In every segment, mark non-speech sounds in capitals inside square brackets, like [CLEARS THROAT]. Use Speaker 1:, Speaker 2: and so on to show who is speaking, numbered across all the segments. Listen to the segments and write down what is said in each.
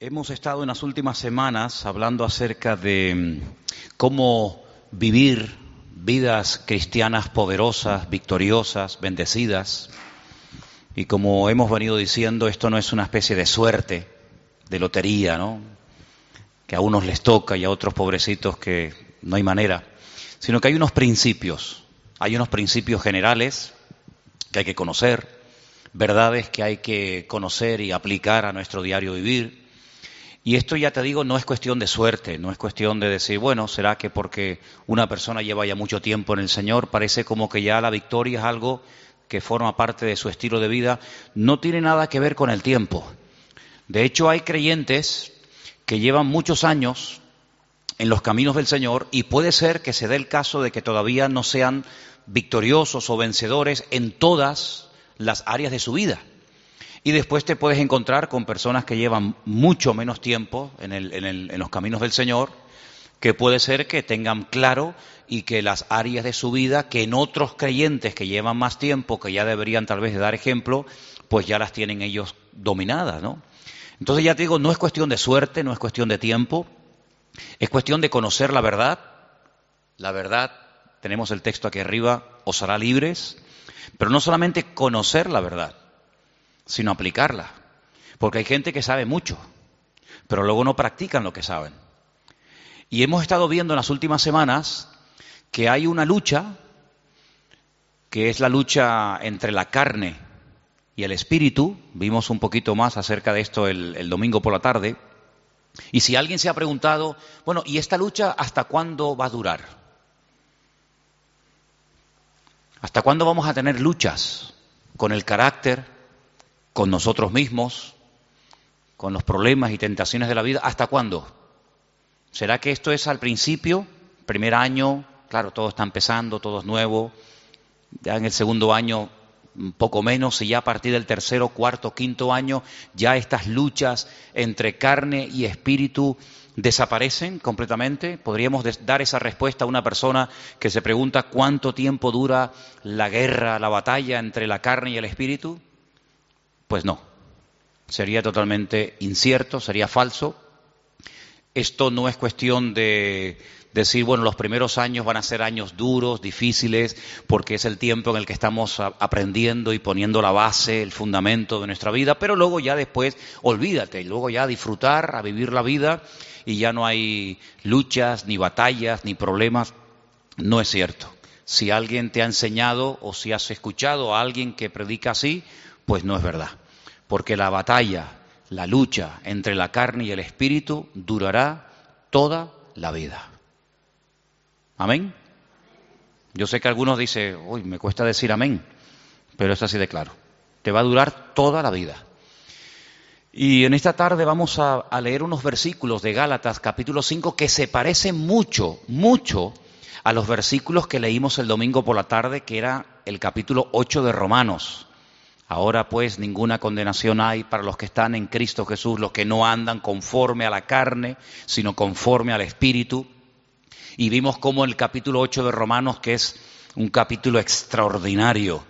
Speaker 1: Hemos estado en las últimas semanas hablando acerca de mm, cómo vivir vidas cristianas poderosas, victoriosas, bendecidas. Y como hemos venido diciendo, esto no es una especie de suerte, de lotería, ¿no? Que a unos les toca y a otros pobrecitos que no hay manera, sino que hay unos principios, hay unos principios generales que hay que conocer, verdades que hay que conocer y aplicar a nuestro diario vivir. Y esto ya te digo, no es cuestión de suerte, no es cuestión de decir, bueno, será que porque una persona lleva ya mucho tiempo en el Señor, parece como que ya la victoria es algo que forma parte de su estilo de vida, no tiene nada que ver con el tiempo. De hecho, hay creyentes que llevan muchos años en los caminos del Señor y puede ser que se dé el caso de que todavía no sean victoriosos o vencedores en todas las áreas de su vida. Y después te puedes encontrar con personas que llevan mucho menos tiempo en, los caminos del Señor, que puede ser que tengan claro y que las áreas de su vida que en otros creyentes que llevan más tiempo, que ya deberían tal vez dar ejemplo, pues ya las tienen ellos dominadas, ¿no? Entonces ya te digo, no es cuestión de suerte, no es cuestión de tiempo, es cuestión de conocer la verdad. La verdad, tenemos el texto aquí arriba, os hará libres, pero no solamente conocer la verdad, sino aplicarla. Porque hay gente que sabe mucho, pero luego no practican lo que saben. Y hemos estado viendo en las últimas semanas que hay una lucha, que es la lucha entre la carne y el espíritu. Vimos un poquito más acerca de esto el, domingo por la tarde. Y si alguien se ha preguntado, bueno, ¿y esta lucha hasta cuándo va a durar? ¿Hasta cuándo vamos a tener luchas con el carácter, con nosotros mismos, con los problemas y tentaciones de la vida. ¿Hasta cuándo? ¿Será que esto es al principio, primer año? Claro, todo está empezando, todo es nuevo. Ya en el segundo año, poco menos, y ya a partir del tercero, cuarto, quinto año, ya estas luchas entre carne y espíritu desaparecen completamente? ¿Podríamos dar esa respuesta a una persona que se pregunta cuánto tiempo dura la guerra, la batalla entre la carne y el espíritu? Pues no, sería totalmente incierto, sería falso. Esto no es cuestión de decir, bueno, los primeros años van a ser años duros, difíciles, porque es el tiempo en el que estamos aprendiendo y poniendo la base, el fundamento de nuestra vida, pero luego ya después, olvídate, y luego ya a disfrutar, a vivir la vida, y ya no hay luchas, ni batallas, ni problemas. No es cierto. Si alguien te ha enseñado o si has escuchado a alguien que predica así, pues no es verdad porque la batalla, la lucha entre la carne y el espíritu durará toda la vida. Amén. Yo sé que algunos dicen, uy, me cuesta decir amén, pero es así de claro. Te va a durar toda la vida. Y en esta tarde vamos a, a, leer unos versículos de Gálatas capítulo 5 que se parecen mucho, mucho a los versículos que leímos el domingo por la tarde, que era el capítulo 8 de Romanos. Ahora pues ninguna condenación hay para los que están en Cristo Jesús, los que no andan conforme a la carne, sino conforme al Espíritu. Y vimos cómo el capítulo 8 de Romanos, que es un capítulo extraordinario,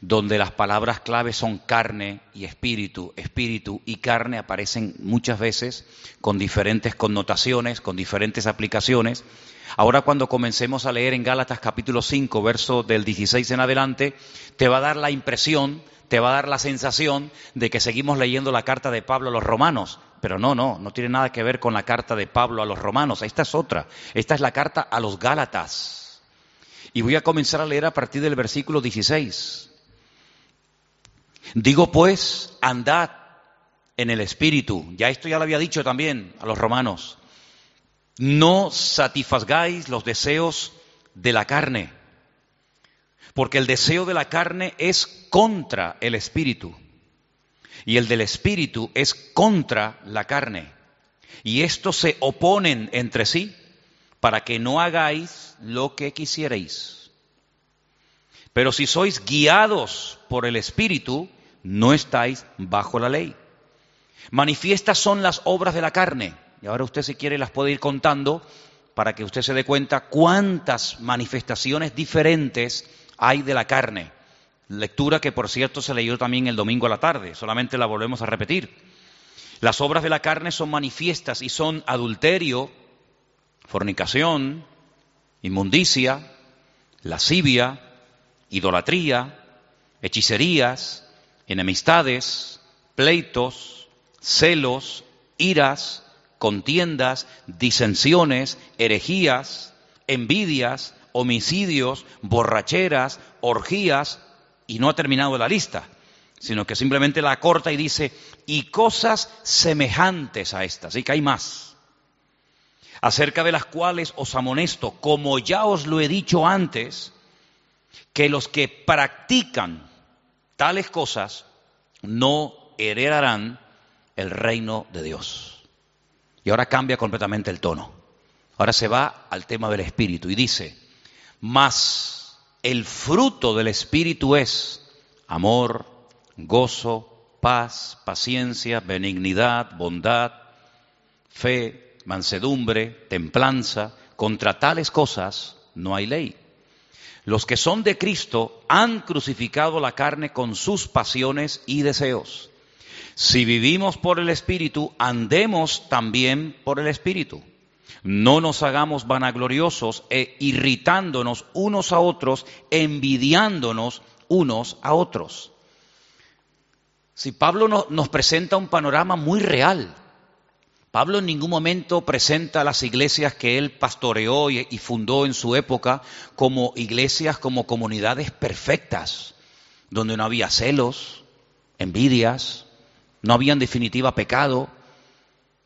Speaker 1: donde las palabras claves son carne y espíritu, espíritu y carne aparecen muchas veces con diferentes connotaciones, con diferentes aplicaciones. Ahora cuando comencemos a leer en Gálatas capítulo 5, verso del 16 en adelante, te va a dar la impresión te va a dar la sensación de que seguimos leyendo la carta de Pablo a los romanos. Pero no, no, no tiene nada que ver con la carta de Pablo a los romanos. Esta es otra. Esta es la carta a los Gálatas. Y voy a comenzar a leer a partir del versículo 16. Digo pues, andad en el Espíritu. Ya esto ya lo había dicho también a los romanos. No satisfagáis los deseos de la carne porque el deseo de la carne es contra el espíritu y el del espíritu es contra la carne. Y estos se oponen entre sí para que no hagáis lo que quisierais. Pero si sois guiados por el espíritu, no estáis bajo la ley. Manifiestas son las obras de la carne. Y ahora usted si quiere las puede ir contando para que usted se dé cuenta cuántas manifestaciones diferentes hay de la carne. Lectura que por cierto se leyó también el domingo a la tarde, solamente la volvemos a repetir. Las obras de la carne son manifiestas y son adulterio, fornicación, inmundicia, lascivia, idolatría, hechicerías, enemistades, pleitos, celos, iras, contiendas, disensiones, herejías, envidias, homicidios, borracheras, orgías, y no ha terminado la lista, sino que simplemente la corta y dice, y cosas semejantes a estas, y que hay más, acerca de las cuales os amonesto, como ya os lo he dicho antes, que los que practican tales cosas no heredarán el reino de Dios. Y ahora cambia completamente el tono. Ahora se va al tema del espíritu y dice, mas el fruto del espíritu es amor, gozo, paz, paciencia, benignidad, bondad, fe, mansedumbre, templanza. Contra tales cosas no hay ley. Los que son de Cristo han crucificado la carne con sus pasiones y deseos. Si vivimos por el Espíritu, andemos también por el Espíritu. No nos hagamos vanagloriosos e irritándonos unos a otros, envidiándonos unos a otros. Si Pablo nos presenta un panorama muy real, Pablo en ningún momento presenta a las iglesias que él pastoreó y, fundó en su época como iglesias, como comunidades perfectas, donde no había celos, envidias, no había en definitiva pecado.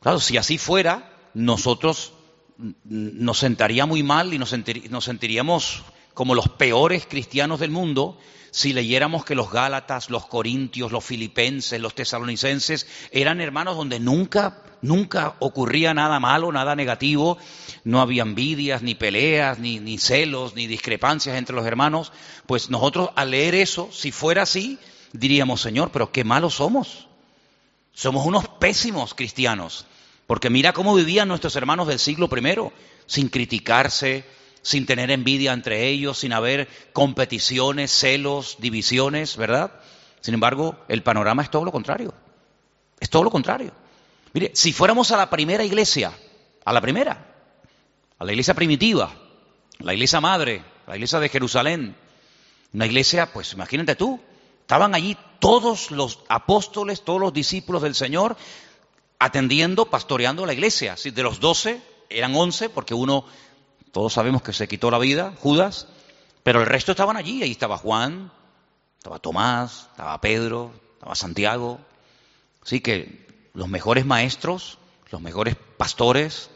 Speaker 1: Claro, si así fuera, nosotros nos sentaría muy mal y nos, sentiríamos como los peores cristianos del mundo si leyéramos que los Gálatas, los Corintios, los Filipenses, los Tesalonicenses eran hermanos donde nunca, nunca ocurría nada malo, nada negativo, no había envidias, ni peleas, ni, ni celos, ni discrepancias entre los hermanos, pues nosotros al leer eso, si fuera así, diríamos, Señor, pero qué malos somos. Somos unos pésimos cristianos, porque mira cómo vivían nuestros hermanos del siglo I, sin criticarse, sin tener envidia entre ellos, sin haber competiciones, celos, divisiones, ¿verdad? Sin embargo, el panorama es todo lo contrario. Es todo lo contrario. Mire, si fuéramos a la primera iglesia, a la primera, a la iglesia primitiva, la iglesia madre, la iglesia de Jerusalén, una iglesia, pues imagínate tú, estaban allí todos los apóstoles, todos los discípulos del Señor, atendiendo, pastoreando la iglesia. De los doce, eran once, porque uno todos sabemos que se quitó la vida, Judas, pero el resto estaban allí. Ahí estaba Juan, estaba Tomás, estaba Pedro, estaba Santiago. Así que los mejores maestros, los mejores pastores,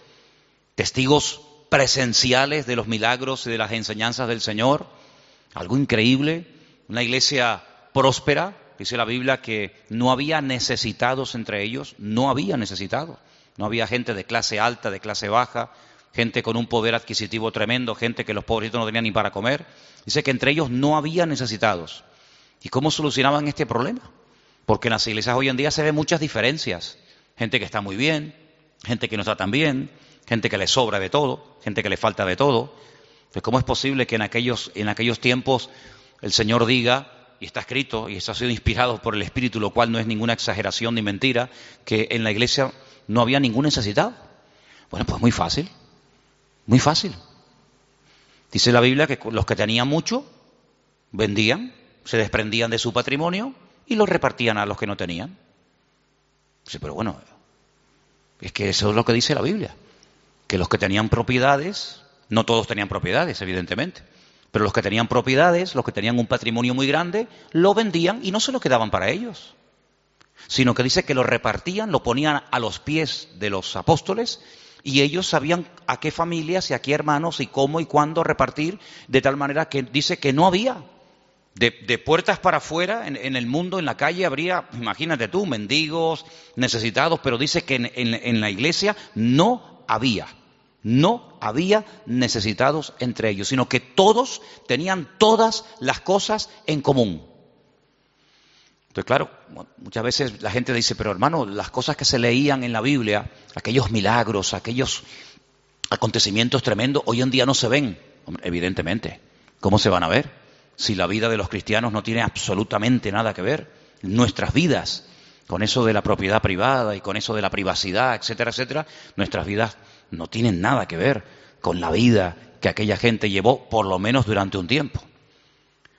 Speaker 1: testigos presenciales de los milagros y de las enseñanzas del Señor. Algo increíble. Una iglesia próspera. Dice la Biblia que no había necesitados entre ellos. No había necesitados. No había gente de clase alta, de clase baja, gente con un poder adquisitivo tremendo, gente que los pobrecitos no tenían ni para comer. Dice que entre ellos no había necesitados. ¿Y cómo solucionaban este problema? Porque en las iglesias hoy en día se ven muchas diferencias. Gente que está muy bien, gente que no está tan bien, gente que le sobra de todo, gente que le falta de todo. Pues ¿Cómo es posible que en aquellos, en aquellos tiempos el Señor diga, y está escrito, y esto ha sido inspirado por el Espíritu, lo cual no es ninguna exageración ni mentira, que en la iglesia no había ningún necesitado? Bueno, pues muy fácil. Muy fácil. Dice la Biblia que los que tenían mucho vendían, se desprendían de su patrimonio y lo repartían a los que no tenían. Dice, pero bueno, es que eso es lo que dice la Biblia, que los que tenían propiedades, no todos tenían propiedades, evidentemente, pero los que tenían propiedades, los que tenían un patrimonio muy grande, lo vendían y no se lo quedaban para ellos, sino que dice que lo repartían, lo ponían a los pies de los apóstoles y ellos sabían a qué familias y a qué hermanos y cómo y cuándo repartir, de tal manera que dice que no había. De, puertas para afuera, en, el mundo, en la calle, habría, imagínate tú, mendigos, necesitados, pero dice que en, en la iglesia no había, no había necesitados entre ellos, sino que todos tenían todas las cosas en común. Entonces, claro, muchas veces la gente dice, pero hermano, las cosas que se leían en la Biblia, aquellos milagros, aquellos acontecimientos tremendos, hoy en día no se ven. evidentemente, ¿cómo se van a ver? si la vida de los cristianos no tiene absolutamente nada que ver? Nuestras vidas, con eso de la propiedad privada y con eso de la privacidad, etcétera, etcétera, nuestras vidas no tienen nada que ver con la vida que aquella gente llevó, por lo menos durante un tiempo.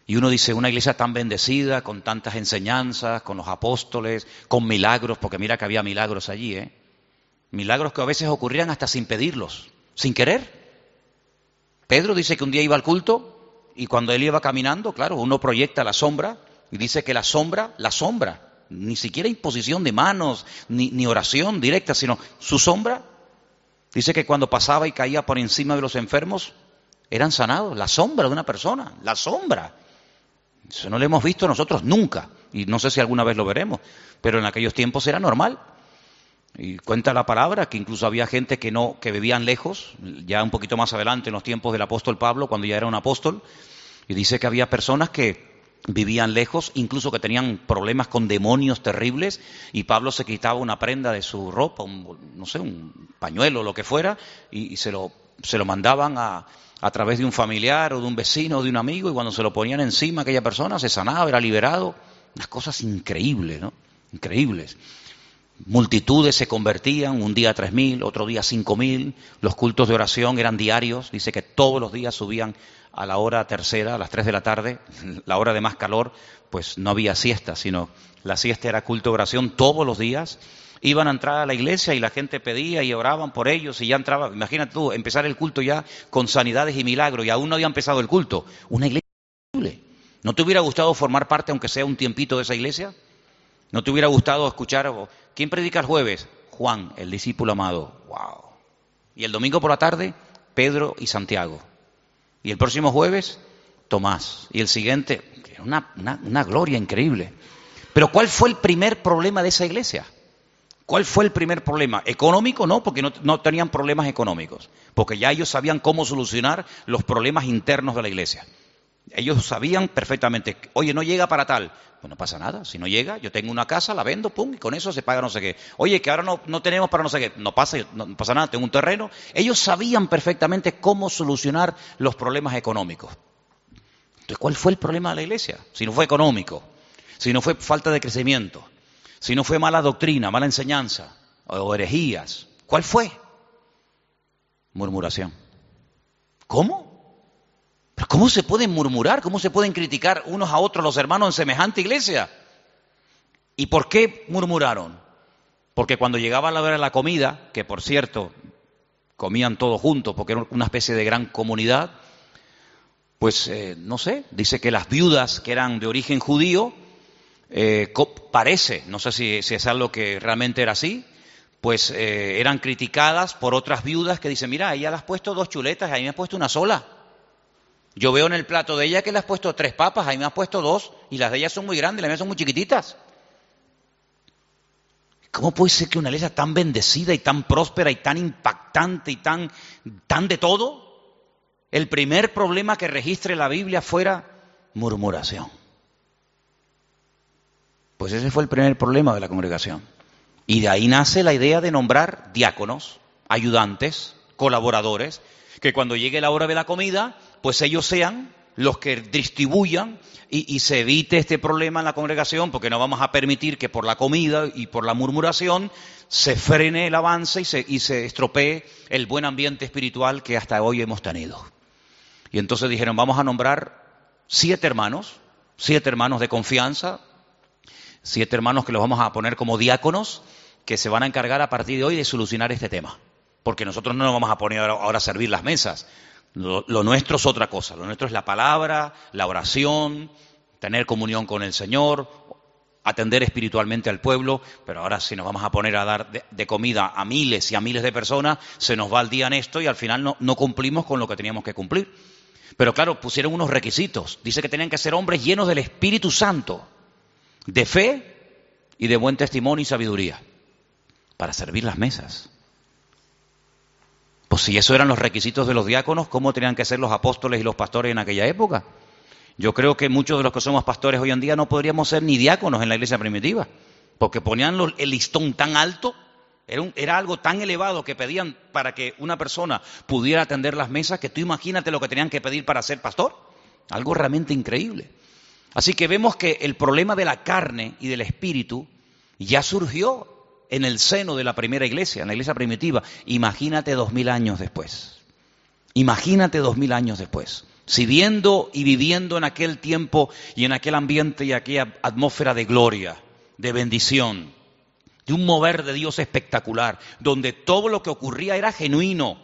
Speaker 1: Y uno dice, una iglesia tan bendecida, con tantas enseñanzas, con los apóstoles, con milagros, porque mira que había milagros allí, ¿eh? Milagros que a veces ocurrían hasta sin pedirlos, sin querer. Pedro dice que un día iba al culto y cuando él iba caminando, claro, uno proyecta la sombra y dice que la sombra, la sombra, ni siquiera imposición de manos, ni, ni oración directa, sino su sombra, dice que cuando pasaba y caía por encima de los enfermos, eran sanados, la sombra de una persona, la sombra. Eso no lo hemos visto nosotros nunca, y no sé si alguna vez lo veremos, pero en aquellos tiempos era normal. Y cuenta la palabra que incluso había gente que no, que vivían lejos, ya un poquito más adelante en los tiempos del apóstol Pablo, cuando ya era un apóstol, y dice que había personas que vivían lejos, incluso que tenían problemas con demonios terribles, y Pablo se quitaba una prenda de su ropa, un, no sé, un pañuelo, lo que fuera, y, se, lo, se lo mandaban a, a través de un familiar o de un vecino o de un amigo y cuando se lo ponían encima aquella persona se sanaba, era liberado. Unas cosas increíbles, ¿no? Increíbles. Multitudes se convertían, un día tres mil, otro día cinco mil. Los cultos de oración eran diarios. Dice que todos los días subían a la hora tercera, a las tres de la tarde, [LAUGHS] la hora de más calor, pues no había siesta, sino la siesta era culto de oración todos los días iban a entrar a la iglesia y la gente pedía y oraban por ellos y ya entraba, imagínate tú, empezar el culto ya con sanidades y milagros y aún no había empezado el culto. Una iglesia increíble. ¿No te hubiera gustado formar parte, aunque sea un tiempito, de esa iglesia? ¿No te hubiera gustado escuchar, ¿quién predica el jueves? Juan, el discípulo amado. ¡Wow! Y el domingo por la tarde, Pedro y Santiago. Y el próximo jueves, Tomás. Y el siguiente, una, una, una gloria increíble. Pero ¿cuál fue el primer problema de esa iglesia? ¿Cuál fue el primer problema? ¿Económico? No, porque no, no, tenían problemas económicos, porque ya ellos sabían cómo solucionar los problemas internos de la iglesia. Ellos sabían perfectamente, oye, no llega para tal. Pues no pasa nada, si no llega, yo tengo una casa, la vendo, pum, y con eso se paga no sé qué. Oye, que ahora no, tenemos para no sé qué. No pasa, no pasa nada, tengo un terreno. Ellos sabían perfectamente cómo solucionar los problemas económicos. Entonces, ¿cuál fue el problema de la iglesia? Si no fue económico, si no fue falta de crecimiento, si no fue mala doctrina, mala enseñanza o herejías, ¿cuál fue? Murmuración. ¿Cómo? ¿Pero cómo se pueden murmurar? ¿Cómo se pueden criticar unos a otros los hermanos en semejante iglesia? ¿Y por qué murmuraron? Porque cuando llegaba la hora de la comida, que por cierto comían todos juntos porque era una especie de gran comunidad, pues eh, no sé, dice que las viudas que eran de origen judío eh, parece, no sé si, si, es algo que realmente era así, pues eh, eran criticadas por otras viudas que dicen, mira, ella le has puesto dos chuletas, a mí me has puesto una sola. Yo veo en el plato de ella que le has puesto tres papas, a mí me has puesto dos, y las de ella son muy grandes, las mías son muy chiquititas. ¿Cómo puede ser que una iglesia tan bendecida y tan próspera y tan impactante y tan, tan de todo, el primer problema que registre la Biblia fuera murmuración? Pues ese fue el primer problema de la congregación. Y de ahí nace la idea de nombrar diáconos, ayudantes, colaboradores, que cuando llegue la hora de la comida, pues ellos sean los que distribuyan y, se evite este problema en la congregación, porque no vamos a permitir que por la comida y por la murmuración se frene el avance y se, y se estropee el buen ambiente espiritual que hasta hoy hemos tenido. Y entonces dijeron, vamos a nombrar siete hermanos, siete hermanos de confianza, siete hermanos que los vamos a poner como diáconos que se van a encargar a partir de hoy de solucionar este tema. Porque nosotros no nos vamos a poner ahora a servir las mesas. Lo, nuestro es otra cosa. Lo nuestro es la palabra, la oración, tener comunión con el Señor, atender espiritualmente al pueblo. Pero ahora si nos vamos a poner a dar de, de comida a miles y a miles de personas, se nos va el día en esto y al final no, no cumplimos con lo que teníamos que cumplir. Pero claro, pusieron unos requisitos. Dice que tenían que ser hombres llenos del Espíritu Santo de fe y de buen testimonio y sabiduría para servir las mesas. Pues si eso eran los requisitos de los diáconos, ¿cómo tenían que ser los apóstoles y los pastores en aquella época? Yo creo que muchos de los que somos pastores hoy en día no podríamos ser ni diáconos en la iglesia primitiva, porque ponían el listón tan alto, era, un, era algo tan elevado que pedían para que una persona pudiera atender las mesas, que tú imagínate lo que tenían que pedir para ser pastor. algo realmente increíble. Así que vemos que el problema de la carne y del espíritu ya surgió en el seno de la primera iglesia, en la iglesia primitiva. Imagínate dos mil años después. Imagínate dos mil años después. Si viendo y viviendo en aquel tiempo y en aquel ambiente y aquella atmósfera de gloria, de bendición, de un mover de Dios espectacular, donde todo lo que ocurría era genuino,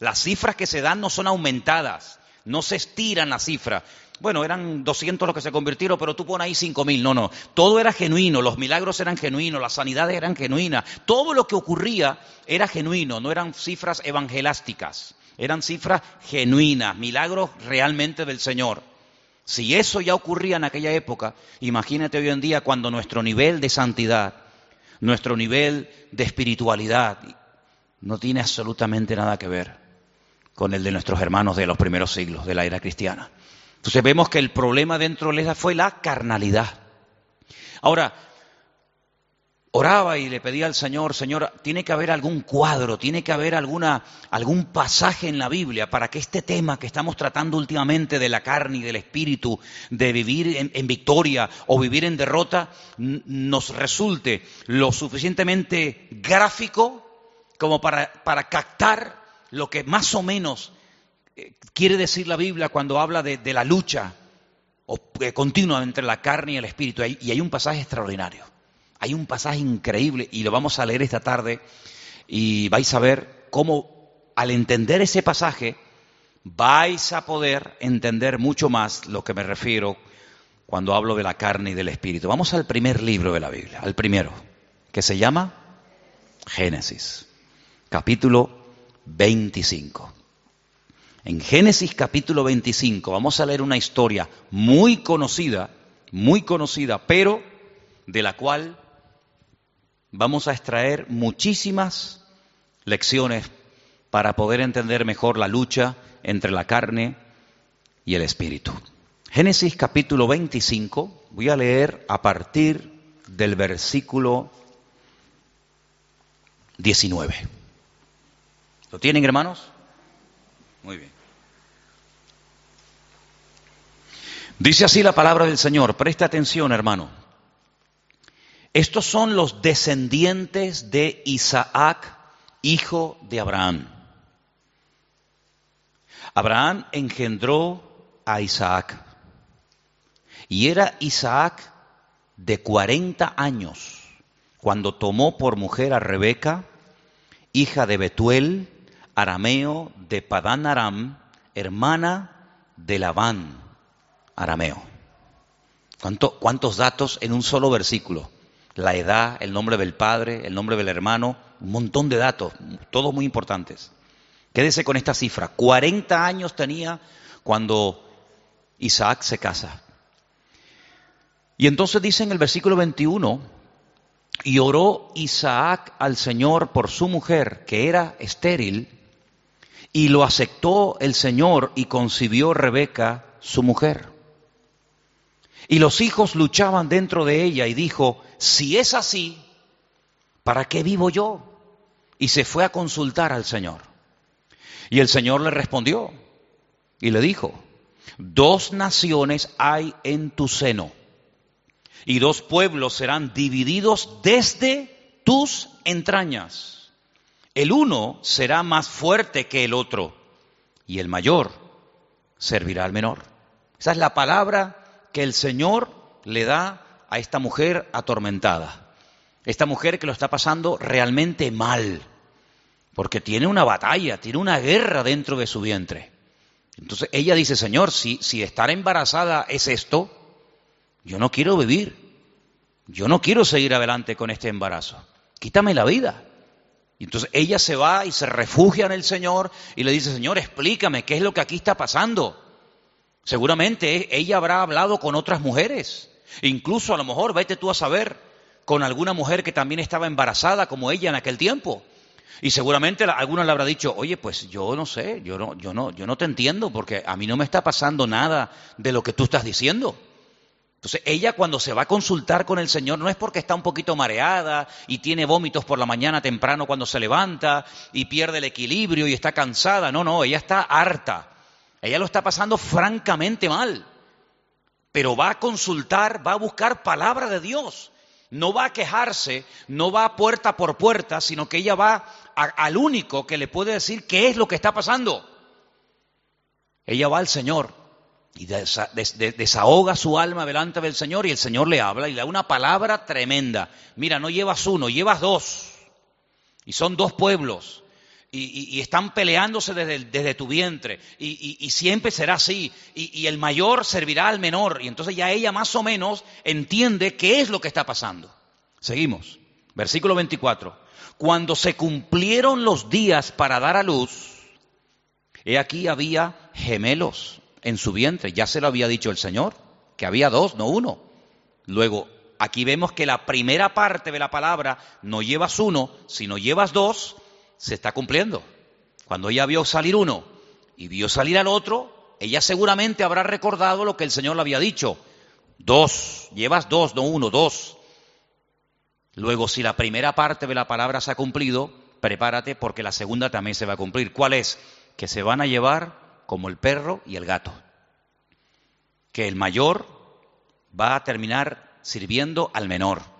Speaker 1: las cifras que se dan no son aumentadas, no se estiran las cifras. Bueno, eran 200 los que se convirtieron, pero tú pones ahí 5.000. No, no. Todo era genuino, los milagros eran genuinos, las sanidades eran genuinas. Todo lo que ocurría era genuino, no eran cifras evangelásticas. Eran cifras genuinas, milagros realmente del Señor. Si eso ya ocurría en aquella época, imagínate hoy en día cuando nuestro nivel de santidad, nuestro nivel de espiritualidad no tiene absolutamente nada que ver con el de nuestros hermanos de los primeros siglos de la era cristiana. Entonces vemos que el problema dentro de ella fue la carnalidad. Ahora, oraba y le pedía al Señor, Señor, tiene que haber algún cuadro, tiene que haber alguna, algún pasaje en la Biblia para que este tema que estamos tratando últimamente de la carne y del espíritu, de vivir en, en victoria o vivir en derrota, nos resulte lo suficientemente gráfico como para, para captar lo que más o menos quiere decir la Biblia cuando habla de, la lucha eh, continua entre la carne y el espíritu. Y hay un pasaje extraordinario, hay un pasaje increíble y lo vamos a leer esta tarde y vais a ver cómo al entender ese pasaje vais a poder entender mucho más lo que me refiero cuando hablo de la carne y del espíritu. Vamos al primer libro de la Biblia, al primero, que se llama Génesis capítulo 25. En Génesis capítulo 25 vamos a leer una historia muy conocida, muy conocida, pero de la cual vamos a extraer muchísimas lecciones para poder entender mejor la lucha entre la carne y el espíritu. Génesis capítulo 25, voy a leer a partir del versículo 19. ¿Lo tienen, hermanos? Muy bien. Dice así la palabra del Señor. Presta atención, hermano. Estos son los descendientes de Isaac, hijo de Abraham. Abraham engendró a Isaac. Y era Isaac de 40 años cuando tomó por mujer a Rebeca, hija de Betuel, arameo de Padán Aram, hermana de Labán, arameo. ¿Cuántos datos en un solo versículo? La edad, el nombre del padre, el nombre del hermano, un montón de datos, todos muy importantes. Quédese con esta cifra. 40 años tenía cuando Isaac se casa. Y entonces dice en el versículo 21, y oró Isaac al Señor por su mujer, que era estéril, y lo aceptó el Señor y concibió Rebeca, su mujer. Y los hijos luchaban dentro de ella y dijo, si es así, ¿para qué vivo yo? Y se fue a consultar al Señor. Y el Señor le respondió y le dijo, dos naciones hay en tu seno y dos pueblos serán divididos desde tus entrañas. El uno será más fuerte que el otro y el mayor servirá al menor. Esa es la palabra que el Señor le da a esta mujer atormentada. Esta mujer que lo está pasando realmente mal, porque tiene una batalla, tiene una guerra dentro de su vientre. Entonces ella dice, Señor, si, si estar embarazada es esto, yo no quiero vivir, yo no quiero seguir adelante con este embarazo, quítame la vida. Y entonces ella se va y se refugia en el Señor y le dice, Señor, explícame qué es lo que aquí está pasando. Seguramente ella habrá hablado con otras mujeres. Incluso a lo mejor, vete tú a saber, con alguna mujer que también estaba embarazada como ella en aquel tiempo. Y seguramente alguna le habrá dicho, oye, pues yo no sé, yo no, yo no, yo no te entiendo porque a mí no me está pasando nada de lo que tú estás diciendo. Entonces ella cuando se va a consultar con el Señor no es porque está un poquito mareada y tiene vómitos por la mañana temprano cuando se levanta y pierde el equilibrio y está cansada, no, no, ella está harta. Ella lo está pasando francamente mal. Pero va a consultar, va a buscar palabra de Dios. No va a quejarse, no va puerta por puerta, sino que ella va al único que le puede decir qué es lo que está pasando. Ella va al Señor y desahoga su alma delante del Señor y el Señor le habla y le da una palabra tremenda. Mira, no llevas uno, llevas dos. Y son dos pueblos. Y, están peleándose desde, tu vientre. Y, siempre será así. y el mayor servirá al menor. Y entonces ya ella más o menos entiende qué es lo que está pasando. Seguimos. Versículo 24. Cuando se cumplieron los días para dar a luz, he aquí había gemelos en su vientre. Ya se lo había dicho el Señor, que había dos, no uno. Luego, aquí vemos que la primera parte de la palabra, no llevas uno, sino llevas dos, se está cumpliendo. Cuando ella vio salir uno y vio salir al otro, ella seguramente habrá recordado lo que el Señor le había dicho. Dos, llevas dos, no uno, dos. Luego, si la primera parte de la palabra se ha cumplido, prepárate porque la segunda también se va a cumplir. ¿Cuál es? Que se van a llevar como el perro y el gato. Que el mayor va a terminar sirviendo al menor.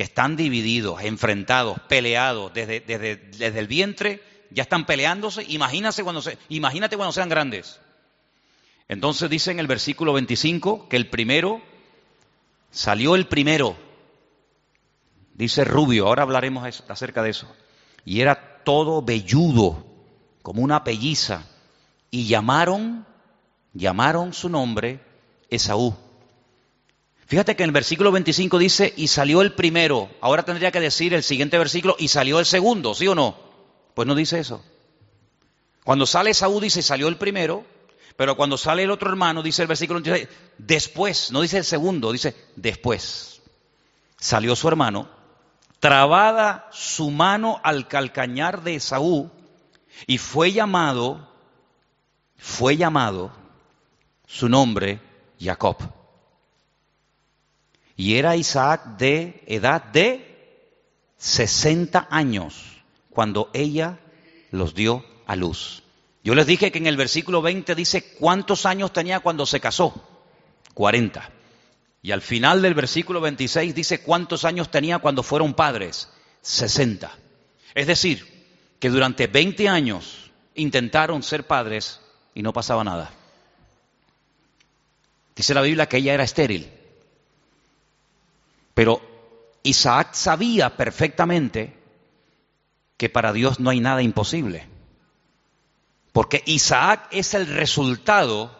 Speaker 1: Que están divididos, enfrentados, peleados desde, desde, el vientre, ya están peleándose. Imagínate cuando, se, imagínate cuando sean grandes. Entonces dice en el versículo 25 que el primero salió el primero. Dice Rubio, ahora hablaremos acerca de eso. Y era todo velludo, como una pelliza y llamaron, llamaron su nombre Esaú. Fíjate que en el versículo 25 dice, y salió el primero. Ahora tendría que decir el siguiente versículo, y salió el segundo, ¿sí o no? Pues no dice eso. Cuando sale Esaú dice, salió el primero, pero cuando sale el otro hermano, dice el versículo 26, después, no dice el segundo, dice después. Salió su hermano, trabada su mano al calcañar de Esaú, y fue llamado fue llamado su nombre Jacob. Y era Isaac de edad de 60 años cuando ella los dio a luz. Yo les dije que en el versículo 20 dice cuántos años tenía cuando se casó. 40. Y al final del versículo 26 dice cuántos años tenía cuando fueron padres. 60. Es decir, que durante 20 años intentaron ser padres y no pasaba nada. Dice la Biblia que ella era estéril. Pero Isaac sabía perfectamente que para Dios no hay nada imposible. Porque Isaac es el resultado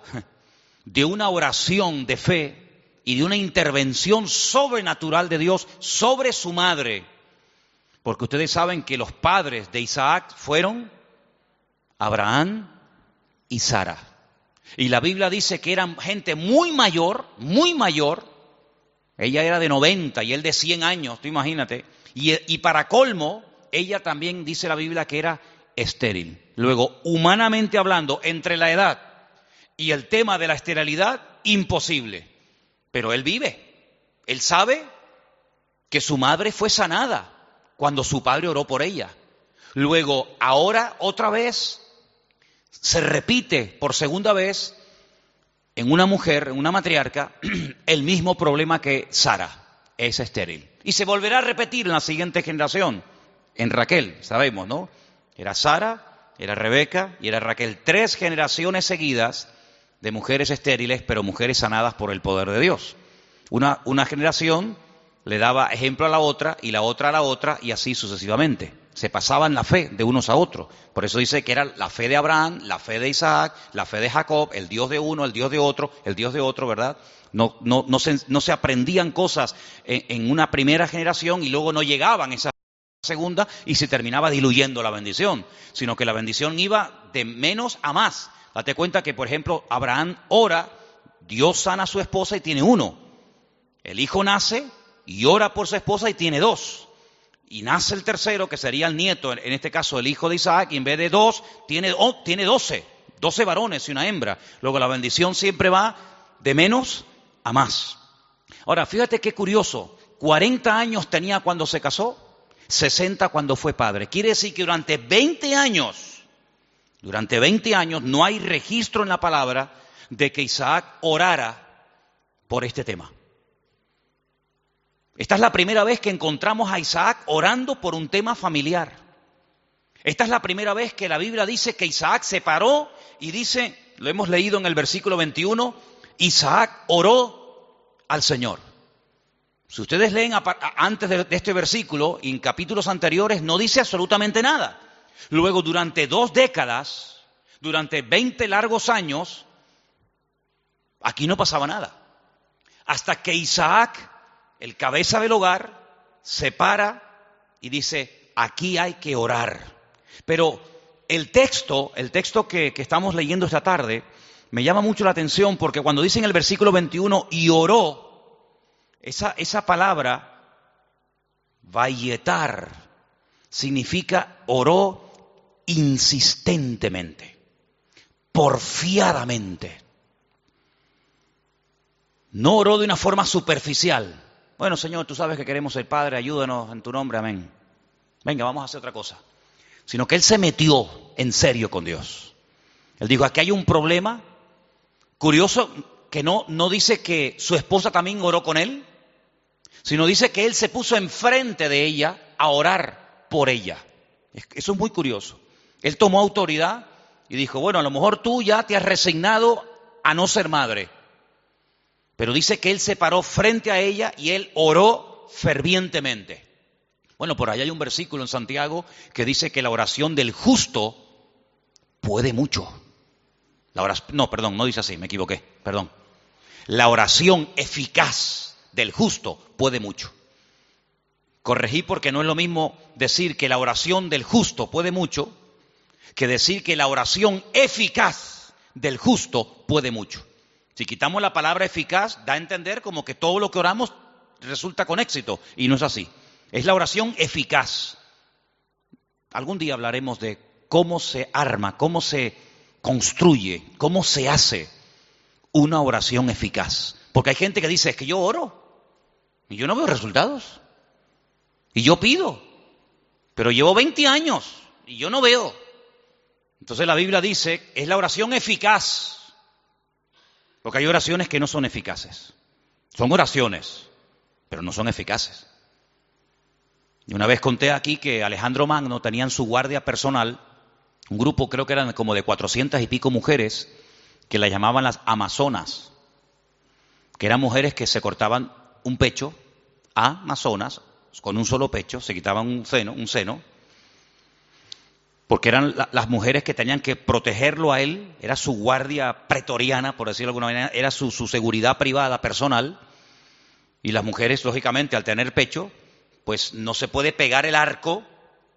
Speaker 1: de una oración de fe y de una intervención sobrenatural de Dios sobre su madre. Porque ustedes saben que los padres de Isaac fueron Abraham, y Sara. Y la Biblia dice que eran gente muy mayor, muy mayor. Ella era de 90 y él de 100 años, tú imagínate. Y, y para colmo, ella también dice la Biblia que era estéril. Luego, humanamente hablando, entre la edad y el tema de la esterilidad, imposible. Pero él vive. Él sabe que su madre fue sanada cuando su padre oró por ella. Luego, ahora otra vez se repite por segunda vez en una mujer, en una matriarca, [CLEARS THROAT] el mismo problema que Sara, es estéril. Y se volverá a repetir en la siguiente generación, en Raquel, sabemos, ¿no? Era Sara, era Rebeca y era Raquel. Tres generaciones seguidas de mujeres estériles, pero mujeres sanadas por el poder de Dios. Una, una generación le daba ejemplo a la otra y la otra a la otra y así sucesivamente se pasaban la fe de unos a otros. Por eso dice que era la fe de Abraham, la fe de Isaac, la fe de Jacob, el Dios de uno, el Dios de otro, el Dios de otro, ¿verdad? No, no, no, se, no se, aprendían cosas en, una primera generación y luego no llegaban esa segunda y se terminaba diluyendo la bendición, sino que la bendición iba de menos a más. Date cuenta que, por ejemplo, Abraham ora, Dios sana a su esposa y tiene uno. El hijo nace y ora por su esposa y tiene dos y nace el tercero, que sería el nieto, en este caso el hijo de Isaac, y en vez de dos, tiene, tiene doce, doce varones y una hembra. Luego la bendición siempre va de menos a más. Ahora, fíjate qué curioso, 40 años tenía cuando se casó, 60 cuando fue padre. Quiere decir que durante 20 años Durante 20 años no hay registro en la palabra de que Isaac orara por este tema. Esta es la primera vez que encontramos a Isaac orando por un tema familiar. Esta es la primera vez que la Biblia dice que Isaac se paró y dice, lo hemos leído en el versículo 21, Isaac oró al Señor. Si ustedes leen antes de este versículo en capítulos anteriores, no dice absolutamente nada. Luego, durante dos décadas, durante 20 largos años, aquí no pasaba nada. Hasta que Isaac, el cabeza del hogar, se para y dice, aquí hay que orar. Pero el texto, el texto que, estamos leyendo esta tarde, me llama mucho la atención porque cuando dice en el versículo 21, y oró, esa, esa palabra, vayetar, significa oró insistentemente, porfiadamente. No oró de una forma superficial. Bueno, Señor, tú sabes que queremos ser Padre, ayúdanos en tu nombre, amén. Venga, vamos a hacer otra cosa. Sino que él se metió en serio con Dios. Él dijo, aquí hay un problema. Curioso que no, no dice que su esposa también oró con él, sino dice que él se puso enfrente de ella a orar por ella. Eso es muy curioso. Él tomó autoridad y dijo, bueno, a lo mejor tú ya te has resignado a no ser madre. Pero dice que él se paró frente a ella y él oró fervientemente. Bueno, por ahí hay un versículo en Santiago que dice que la oración del justo puede mucho. La oración, no, perdón, no dice así, me equivoqué, perdón. La oración eficaz del justo puede mucho. Corregí porque no es lo mismo decir que la oración del justo puede mucho que decir que la oración eficaz del justo puede mucho. Si quitamos la palabra eficaz, da a entender como que todo lo que oramos resulta con éxito, y no es así. Es la oración eficaz. Algún día hablaremos de cómo se arma, cómo se construye, cómo se hace una oración eficaz. Porque hay gente que dice, es que yo oro y yo no veo resultados. Y yo pido, pero llevo 20 años y yo no veo. Entonces la Biblia dice, es la oración eficaz. Porque hay oraciones que no son eficaces. Son oraciones, pero no son eficaces. Y una vez conté aquí que Alejandro Magno tenía en su guardia personal un grupo, creo que eran como de cuatrocientas y pico mujeres, que la llamaban las amazonas, que eran mujeres que se cortaban un pecho, amazonas, con un solo pecho, se quitaban un seno, un seno, porque eran las mujeres que tenían que protegerlo a él, era su guardia pretoriana, por decirlo de alguna manera, era su, seguridad privada, personal, y las mujeres, lógicamente, al tener pecho, pues no se puede pegar el arco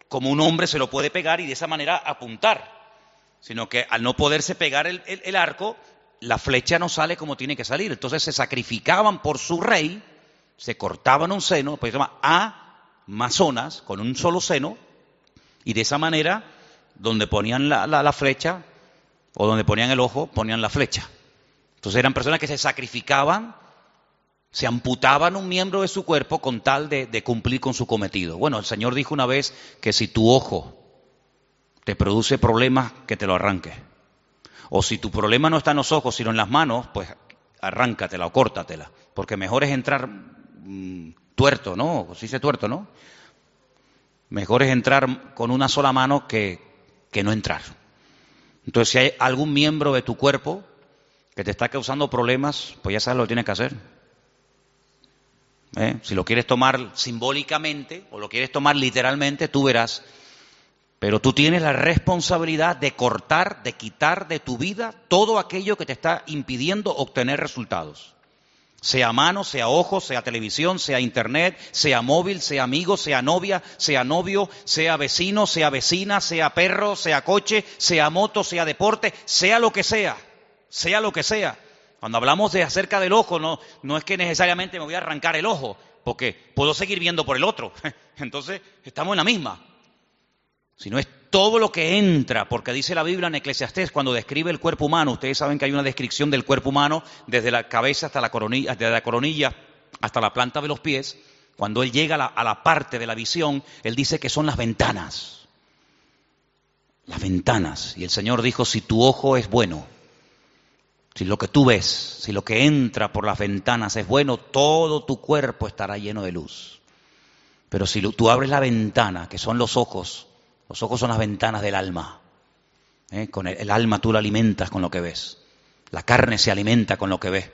Speaker 1: como un hombre se lo puede pegar y de esa manera apuntar, sino que al no poderse pegar el, el arco, la flecha no sale como tiene que salir. Entonces se sacrificaban por su rey, se cortaban un seno, pues se llama amazonas, con un solo seno, y de esa manera donde ponían la, flecha o donde ponían el ojo, ponían la flecha. Entonces eran personas que se sacrificaban, se amputaban un miembro de su cuerpo con tal de, cumplir con su cometido. Bueno, el Señor dijo una vez que si tu ojo te produce problemas, que te lo arranque. O si tu problema no está en los ojos, sino en las manos, pues arráncatela o córtatela. Porque mejor es entrar mm, tuerto, ¿no? Si dice tuerto, ¿no? Mejor es entrar con una sola mano que, que no entrar. Entonces, si hay algún miembro de tu cuerpo que te está causando problemas, pues ya sabes lo que tienes que hacer. ¿Eh? Si lo quieres tomar simbólicamente o lo quieres tomar literalmente, tú verás. Pero tú tienes la responsabilidad de cortar, de quitar de tu vida todo aquello que te está impidiendo obtener resultados sea mano, sea ojo, sea televisión, sea internet, sea móvil, sea amigo, sea novia, sea novio, sea vecino, sea vecina, sea perro, sea coche, sea moto, sea deporte, sea lo que sea, sea lo que sea. Cuando hablamos de acerca del ojo, no, no es que necesariamente me voy a arrancar el ojo, porque puedo seguir viendo por el otro. [LAUGHS] Entonces, estamos en la misma. Si no es todo lo que entra, porque dice la Biblia en Eclesiastés cuando describe el cuerpo humano, ustedes saben que hay una descripción del cuerpo humano desde la cabeza hasta la coronilla, la coronilla hasta la planta de los pies, cuando él llega a la, a la parte de la visión, él dice que son las ventanas. Las ventanas. Y el Señor dijo, si tu ojo es bueno, si lo que tú ves, si lo que entra por las ventanas es bueno, todo tu cuerpo estará lleno de luz. Pero si tú abres la ventana, que son los ojos, los ojos son las ventanas del alma. ¿eh? Con el, alma tú la alimentas con lo que ves. La carne se alimenta con lo que ves.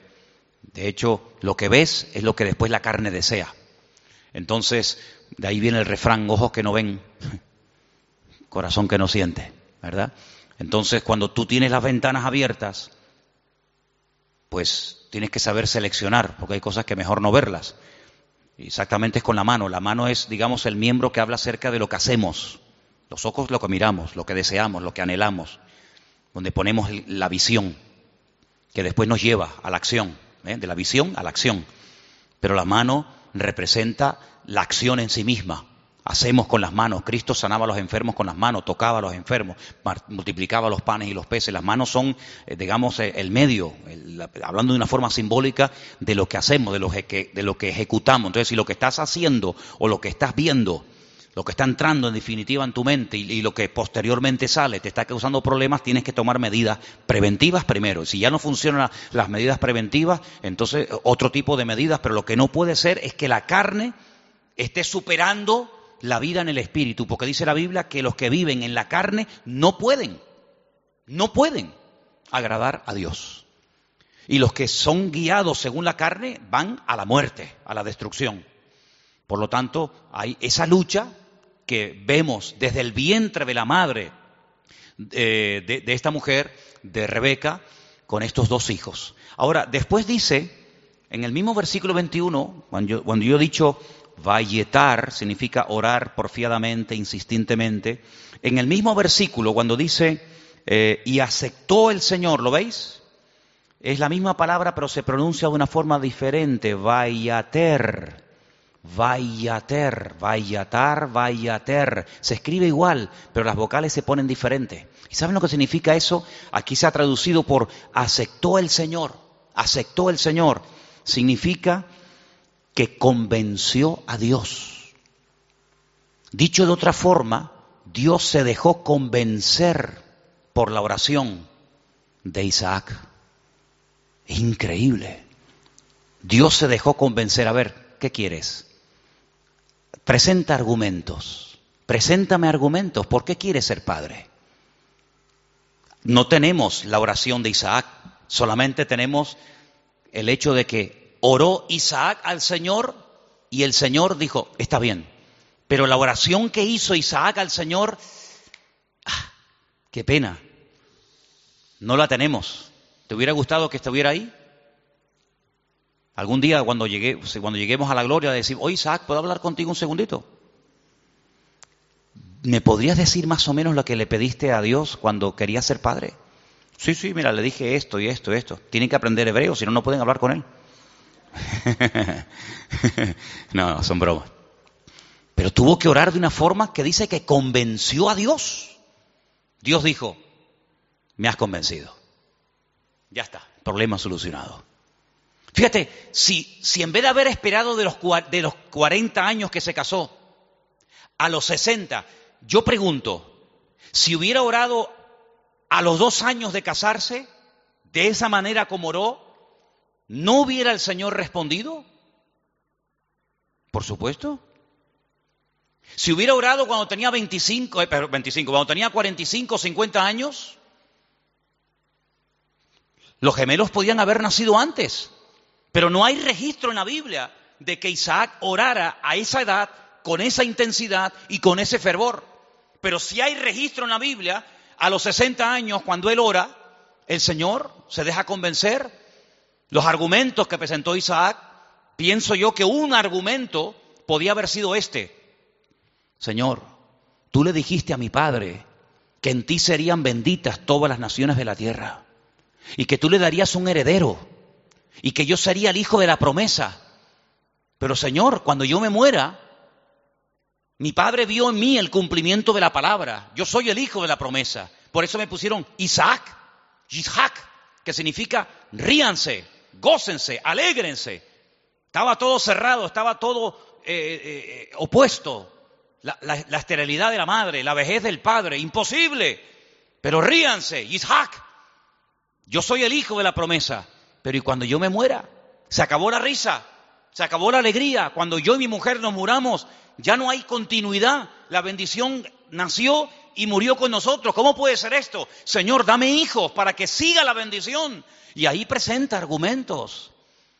Speaker 1: De hecho, lo que ves es lo que después la carne desea. Entonces, de ahí viene el refrán, ojos que no ven, [LAUGHS] corazón que no siente, ¿verdad? Entonces, cuando tú tienes las ventanas abiertas, pues tienes que saber seleccionar, porque hay cosas que mejor no verlas. Exactamente es con la mano. La mano es, digamos, el miembro que habla acerca de lo que hacemos. Los ojos lo que miramos, lo que deseamos, lo que anhelamos, donde ponemos la visión, que después nos lleva a la acción, ¿eh? de la visión a la acción. Pero la mano representa la acción en sí misma. Hacemos con las manos. Cristo sanaba a los enfermos con las manos, tocaba a los enfermos, multiplicaba los panes y los peces. Las manos son, eh, digamos, eh, el medio, hablando de una forma simbólica de lo que hacemos, de lo que, de lo que ejecutamos. Entonces, si lo que estás haciendo o lo que estás viendo lo que está entrando en definitiva en tu mente y, lo que posteriormente sale te está causando problemas, tienes que tomar medidas preventivas primero. Si ya no funcionan las medidas preventivas, entonces otro tipo de medidas, pero lo que no puede ser es que la carne esté superando la vida en el espíritu, porque dice la Biblia que los que viven en la carne no pueden, no pueden agradar a Dios. Y los que son guiados según la carne van a la muerte, a la destrucción. Por lo tanto, hay esa lucha que vemos desde el vientre de la madre eh, de, esta mujer, de Rebeca, con estos dos hijos. Ahora, después dice, en el mismo versículo 21, cuando yo, he dicho valletar, significa orar porfiadamente, insistentemente, en el mismo versículo, cuando dice, eh, y aceptó el Señor, ¿lo veis? Es la misma palabra, pero se pronuncia de una forma diferente, vayater. Vayater, vayatar, vayater. Se escribe igual, pero las vocales se ponen diferentes. ¿Y saben lo que significa eso? Aquí se ha traducido por aceptó el Señor. Aceptó el Señor. Significa que convenció a Dios. Dicho de otra forma, Dios se dejó convencer por la oración de Isaac. Increíble. Dios se dejó convencer. A ver, ¿qué quieres? Presenta argumentos. Preséntame argumentos. ¿Por qué quieres ser padre? No tenemos la oración de Isaac, solamente tenemos el hecho de que oró Isaac al Señor y el Señor dijo, está bien. Pero la oración que hizo Isaac al Señor, ah, qué pena, no la tenemos. ¿Te hubiera gustado que estuviera ahí? Algún día cuando, llegue, cuando lleguemos a la gloria, decir, oye Isaac, ¿puedo hablar contigo un segundito? ¿Me podrías decir más o menos lo que le pediste a Dios cuando querías ser padre? Sí, sí, mira, le dije esto y esto y esto. Tienen que aprender hebreo, si no, no pueden hablar con él. [LAUGHS] no, son bromas. Pero tuvo que orar de una forma que dice que convenció a Dios. Dios dijo, me has convencido. Ya está, problema solucionado. Fíjate, si, si en vez de haber esperado de los, de los 40 años que se casó, a los 60, yo pregunto, si hubiera orado a los dos años de casarse, de esa manera como oró, ¿no hubiera el Señor respondido? Por supuesto. Si hubiera orado cuando tenía 25, 25 eh, cuando tenía 45, 50 años, los gemelos podían haber nacido antes. Pero no hay registro en la Biblia de que Isaac orara a esa edad con esa intensidad y con ese fervor. Pero sí hay registro en la Biblia, a los 60 años, cuando él ora, el Señor se deja convencer. Los argumentos que presentó Isaac, pienso yo que un argumento podía haber sido este. Señor, tú le dijiste a mi padre que en ti serían benditas todas las naciones de la tierra y que tú le darías un heredero y que yo sería el hijo de la promesa. Pero Señor, cuando yo me muera, mi padre vio en mí el cumplimiento de la palabra. Yo soy el hijo de la promesa. Por eso me pusieron Isaac, Isaac, que significa ríanse, gócense, alégrense. Estaba todo cerrado, estaba todo eh, eh, opuesto. la, esterilidad de la madre, la vejez del padre, imposible. Pero ríanse, Isaac, yo soy el hijo de la promesa, pero ¿y cuando yo me muera? Se acabó la risa, se acabó la alegría. Cuando yo y mi mujer nos muramos, ya no hay continuidad. La bendición nació y murió con nosotros. ¿Cómo puede ser esto? Señor, dame hijos para que siga la bendición. Y ahí presenta argumentos.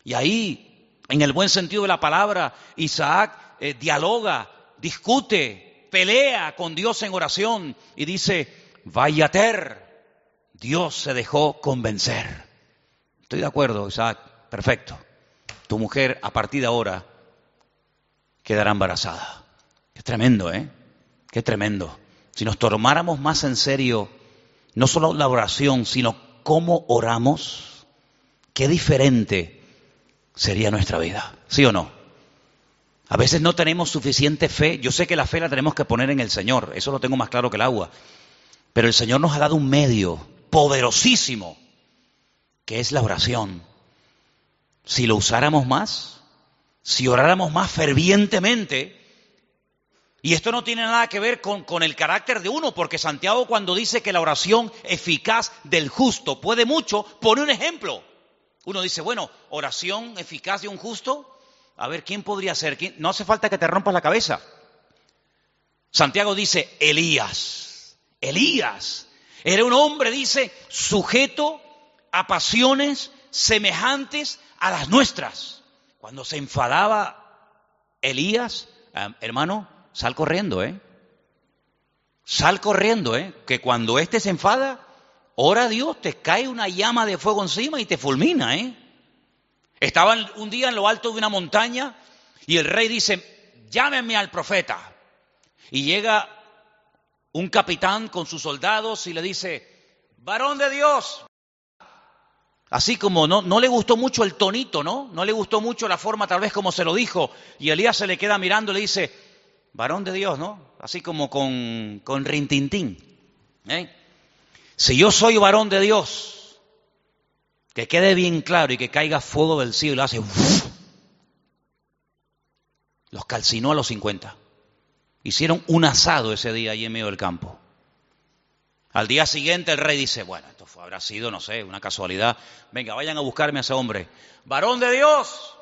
Speaker 1: Y ahí, en el buen sentido de la palabra, Isaac eh, dialoga, discute, pelea con Dios en oración y dice, vayater, Dios se dejó convencer. Estoy de acuerdo, Isaac, perfecto. Tu mujer a partir de ahora quedará embarazada. Qué tremendo, ¿eh? Qué tremendo. Si nos tomáramos más en serio no solo la oración, sino cómo oramos, qué diferente sería nuestra vida. ¿Sí o no? A veces no tenemos suficiente fe. Yo sé que la fe la tenemos que poner en el Señor, eso lo tengo más claro que el agua. Pero el Señor nos ha dado un medio poderosísimo, que es la oración. Si lo usáramos más, si oráramos más fervientemente, y esto no tiene nada que ver con, con, el carácter de uno, porque Santiago cuando dice que la oración eficaz del justo puede mucho, pone un ejemplo. Uno dice, bueno, oración eficaz de un justo, a ver, ¿quién podría ser? No hace falta que te rompas la cabeza. Santiago dice, Elías, Elías, era un hombre, dice, sujeto a pasiones semejantes a las nuestras. Cuando se enfadaba Elías, ah, hermano, sal corriendo, ¿eh? Sal corriendo, ¿eh? Que cuando éste se enfada, ora a Dios, te cae una llama de fuego encima y te fulmina, ¿eh? Estaban un día en lo alto de una montaña y el rey dice, llámenme al profeta. Y llega un capitán con sus soldados y le dice, varón de Dios. Así como no, no le gustó mucho el tonito, ¿no? No le gustó mucho la forma tal vez como se lo dijo. Y Elías se le queda mirando y le dice, varón de Dios, ¿no? Así como con, con rintintín. ¿eh? Si yo soy varón de Dios, que quede bien claro y que caiga fuego del cielo hace... Los calcinó a los 50. Hicieron un asado ese día allí en medio del campo. Al día siguiente el rey dice, bueno, esto habrá sido, no sé, una casualidad. Venga, vayan a buscarme a ese hombre. Varón de Dios,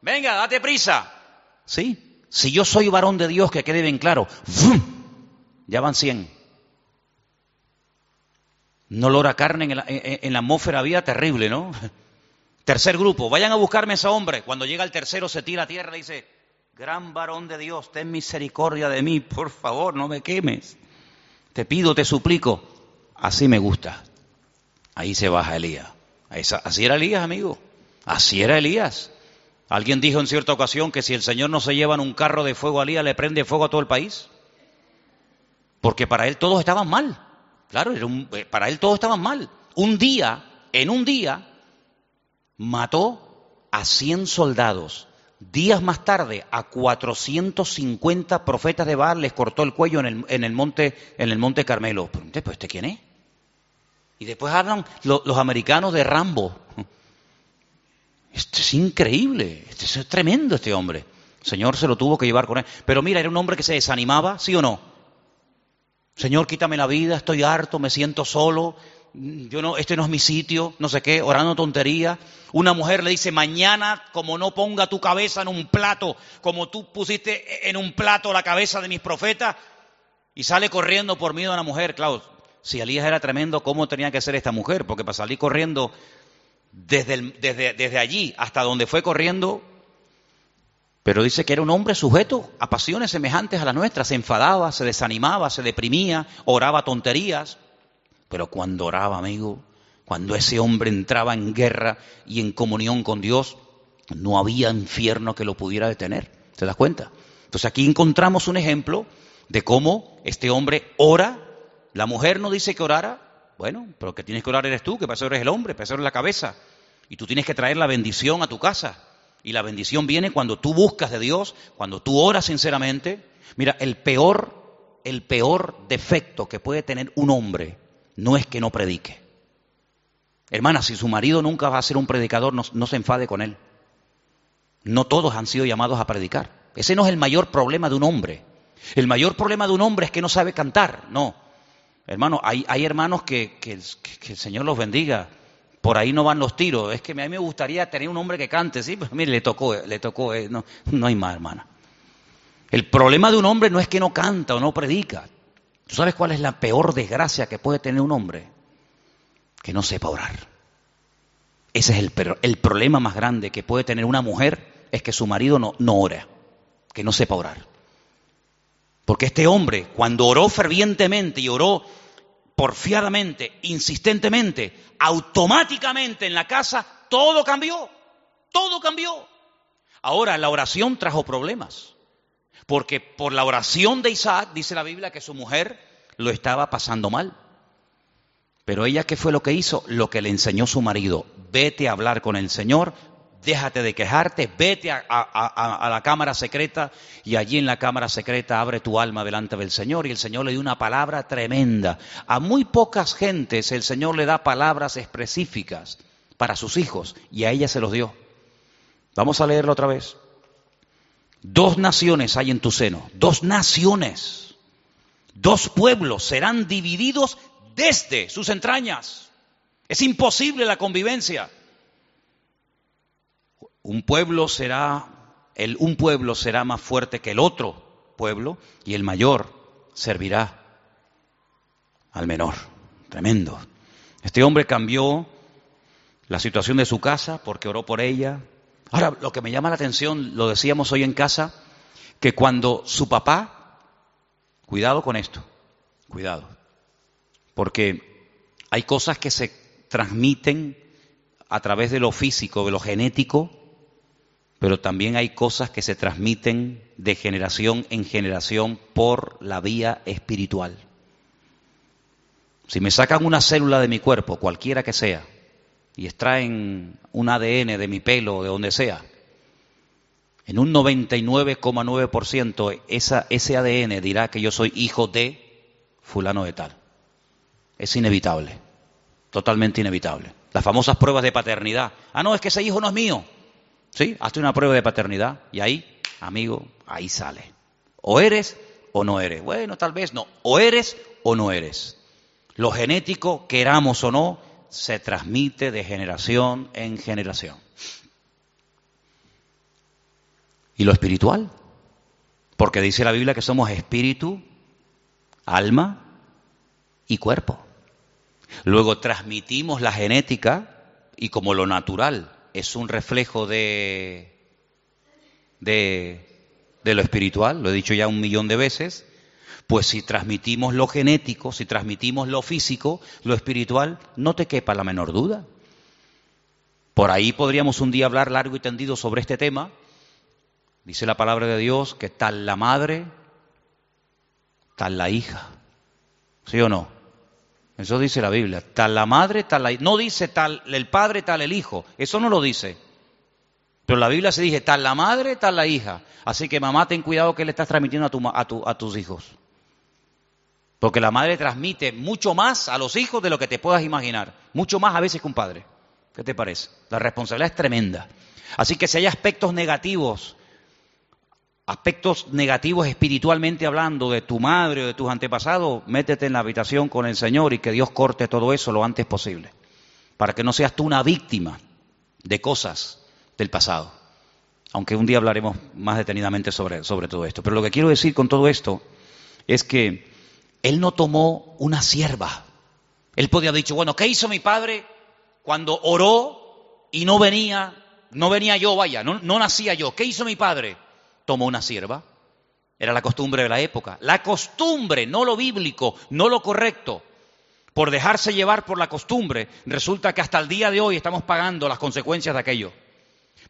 Speaker 1: venga, date prisa. Sí, si yo soy varón de Dios, que quede bien claro, ya van 100. No olor carne en la, en la atmósfera había terrible, ¿no? [LAUGHS] Tercer grupo, vayan a buscarme a ese hombre. Cuando llega el tercero se tira a tierra y dice, gran varón de Dios, ten misericordia de mí, por favor, no me quemes. Te pido, te suplico. Así me gusta. Ahí se baja Elías. Así era Elías, amigo. Así era Elías. Alguien dijo en cierta ocasión que si el Señor no se lleva en un carro de fuego a Elías, le prende fuego a todo el país. Porque para él todos estaban mal. Claro, eh, para él todos estaban mal. Un día, en un día, mató a 100 soldados Días más tarde, a 450 profetas de Baal les cortó el cuello en el, monte, Carmelo. Pero, ¿pues este quién es? Y después hablan los americanos de Rambo. Esto es increíble, este es tremendo este hombre. Señor se lo tuvo que llevar con él. Pero mira, era un hombre que se desanimaba, ¿sí o no? Señor, quítame la vida, estoy harto, me siento solo, yo no, este no es mi sitio, no sé qué, orando tontería. Una mujer le dice, mañana como no ponga tu cabeza en un plato, como tú pusiste en un plato la cabeza de mis profetas, y sale corriendo por miedo a la mujer. Claro, si Elías era tremendo, ¿cómo tenía que ser esta mujer? Porque para salir corriendo desde, desde, desde allí hasta donde fue corriendo, pero dice que era un hombre sujeto a pasiones semejantes a las nuestras, se enfadaba, se desanimaba, se deprimía, oraba tonterías. Pero cuando oraba, amigo, cuando ese hombre entraba en guerra y en comunión con Dios, no había infierno que lo pudiera detener. ¿Te das cuenta? Entonces aquí encontramos un ejemplo de cómo este hombre ora. La mujer no dice que orara. Bueno, pero que tienes que orar eres tú, que para eso eres el hombre, para eso eres la cabeza. Y tú tienes que traer la bendición a tu casa. Y la bendición viene cuando tú buscas de Dios, cuando tú oras sinceramente. Mira, el peor, el peor defecto que puede tener un hombre no es que no predique. Hermana, si su marido nunca va a ser un predicador, no, se enfade con él. No todos han sido llamados a predicar. Ese no es el mayor problema de un hombre. El mayor problema de un hombre es que no sabe cantar. No. Hermano, hay, hermanos que, que, el Señor los bendiga. Por ahí no van los tiros. Es que a mí me gustaría tener un hombre que cante, sí, pero mire, le tocó, le tocó, eh, no, no hay más, hermana. El problema de un hombre no es que no canta o no predica. ¿Tú sabes cuál es la peor desgracia que puede tener un hombre? Que no sepa orar. Ese es el, el problema más grande que puede tener una mujer, es que su marido no, no ora, que no sepa orar. Porque este hombre, cuando oró fervientemente y oró porfiadamente, insistentemente, automáticamente en la casa, todo cambió, todo cambió. Ahora, la oración trajo problemas, porque por la oración de Isaac, dice la Biblia, que su mujer lo estaba pasando mal. Pero ella, ¿qué fue lo que hizo? Lo que le enseñó su marido, vete a hablar con el Señor, déjate de quejarte, vete a, la cámara secreta y allí en la cámara secreta abre tu alma delante del Señor. Y el Señor le dio una palabra tremenda. A muy pocas gentes el Señor le da palabras específicas para sus hijos y a ella se los dio. Vamos a leerlo otra vez. Dos naciones hay en tu seno, dos naciones, dos pueblos serán divididos desde sus entrañas. Es imposible la convivencia. Un pueblo será, el, un pueblo será más fuerte que el otro pueblo y el mayor servirá al menor. Tremendo. Este hombre cambió la situación de su casa porque oró por ella. Ahora, lo que me llama la atención, lo decíamos hoy en casa, que cuando su papá, cuidado con esto, cuidado, porque hay cosas que se transmiten a través de lo físico, de lo genético, pero también hay cosas que se transmiten de generación en generación por la vía espiritual. Si me sacan una célula de mi cuerpo, cualquiera que sea, y extraen un ADN de mi pelo o de donde sea, en un 99,9% ese ADN dirá que yo soy hijo de fulano de tal. Es inevitable, totalmente inevitable. Las famosas pruebas de paternidad. Ah, no, es que ese hijo no es mío. ¿Sí? Hazte una prueba de paternidad y ahí, amigo, ahí sale. O eres o no eres. Bueno, tal vez no. O eres o no eres. Lo genético, queramos o no, se transmite de generación en generación. ¿Y lo espiritual? Porque dice la Biblia que somos espíritu, alma y cuerpo. Luego transmitimos la genética y como lo natural es un reflejo de, de, lo espiritual, lo he dicho ya un millón de veces, pues si transmitimos lo genético, si transmitimos lo físico, lo espiritual, no te quepa la menor duda. Por ahí podríamos un día hablar largo y tendido sobre este tema. Dice la palabra de Dios que tal la madre, tal la hija. ¿Sí o no? Eso dice la Biblia. Tal la madre, tal la No dice tal el padre, tal el hijo. Eso no lo dice. Pero la Biblia se dice tal la madre, tal la hija. Así que mamá, ten cuidado que le estás transmitiendo a, tu, a tus hijos. Porque la madre transmite mucho más a los hijos de lo que te puedas imaginar. Mucho más a veces que un padre. ¿Qué te parece? La responsabilidad es tremenda. Así que si hay aspectos negativos aspectos negativos espiritualmente hablando de tu madre o de tus antepasados, métete en la habitación con el Señor y que Dios corte todo eso lo antes posible, para que no seas tú una víctima de cosas del pasado. Aunque un día hablaremos más detenidamente sobre, sobre todo esto. Pero lo que quiero decir con todo esto es que él no tomó una sierva. Él podía haber dicho, bueno, ¿qué hizo mi padre cuando oró y no venía, no venía yo, vaya, no, no nacía yo? ¿Qué hizo mi padre? tomó una sierva. Era la costumbre de la época. La costumbre, no lo bíblico, no lo correcto. Por dejarse llevar por la costumbre, resulta que hasta el día de hoy estamos pagando las consecuencias de aquello.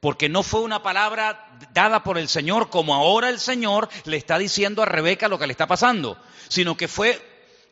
Speaker 1: Porque no fue una palabra dada por el Señor como ahora el Señor le está diciendo a Rebeca lo que le está pasando, sino que fue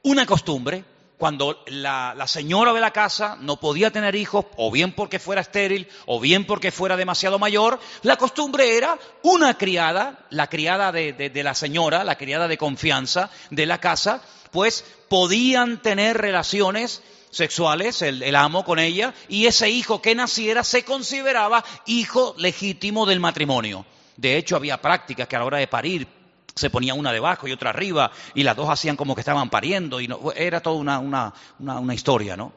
Speaker 1: una costumbre cuando la, señora de la casa no podía tener hijos, o bien porque fuera estéril, o bien porque fuera demasiado mayor, la costumbre era una criada, la criada de, la señora, la criada de confianza de la casa, pues podían tener relaciones sexuales, el, el, amo con ella, y ese hijo que naciera se consideraba hijo legítimo del matrimonio. De hecho, había prácticas que a la hora de parir se ponía una debajo y otra arriba, y las dos hacían como que estaban pariendo, y no, era toda una, una, una, historia, ¿no?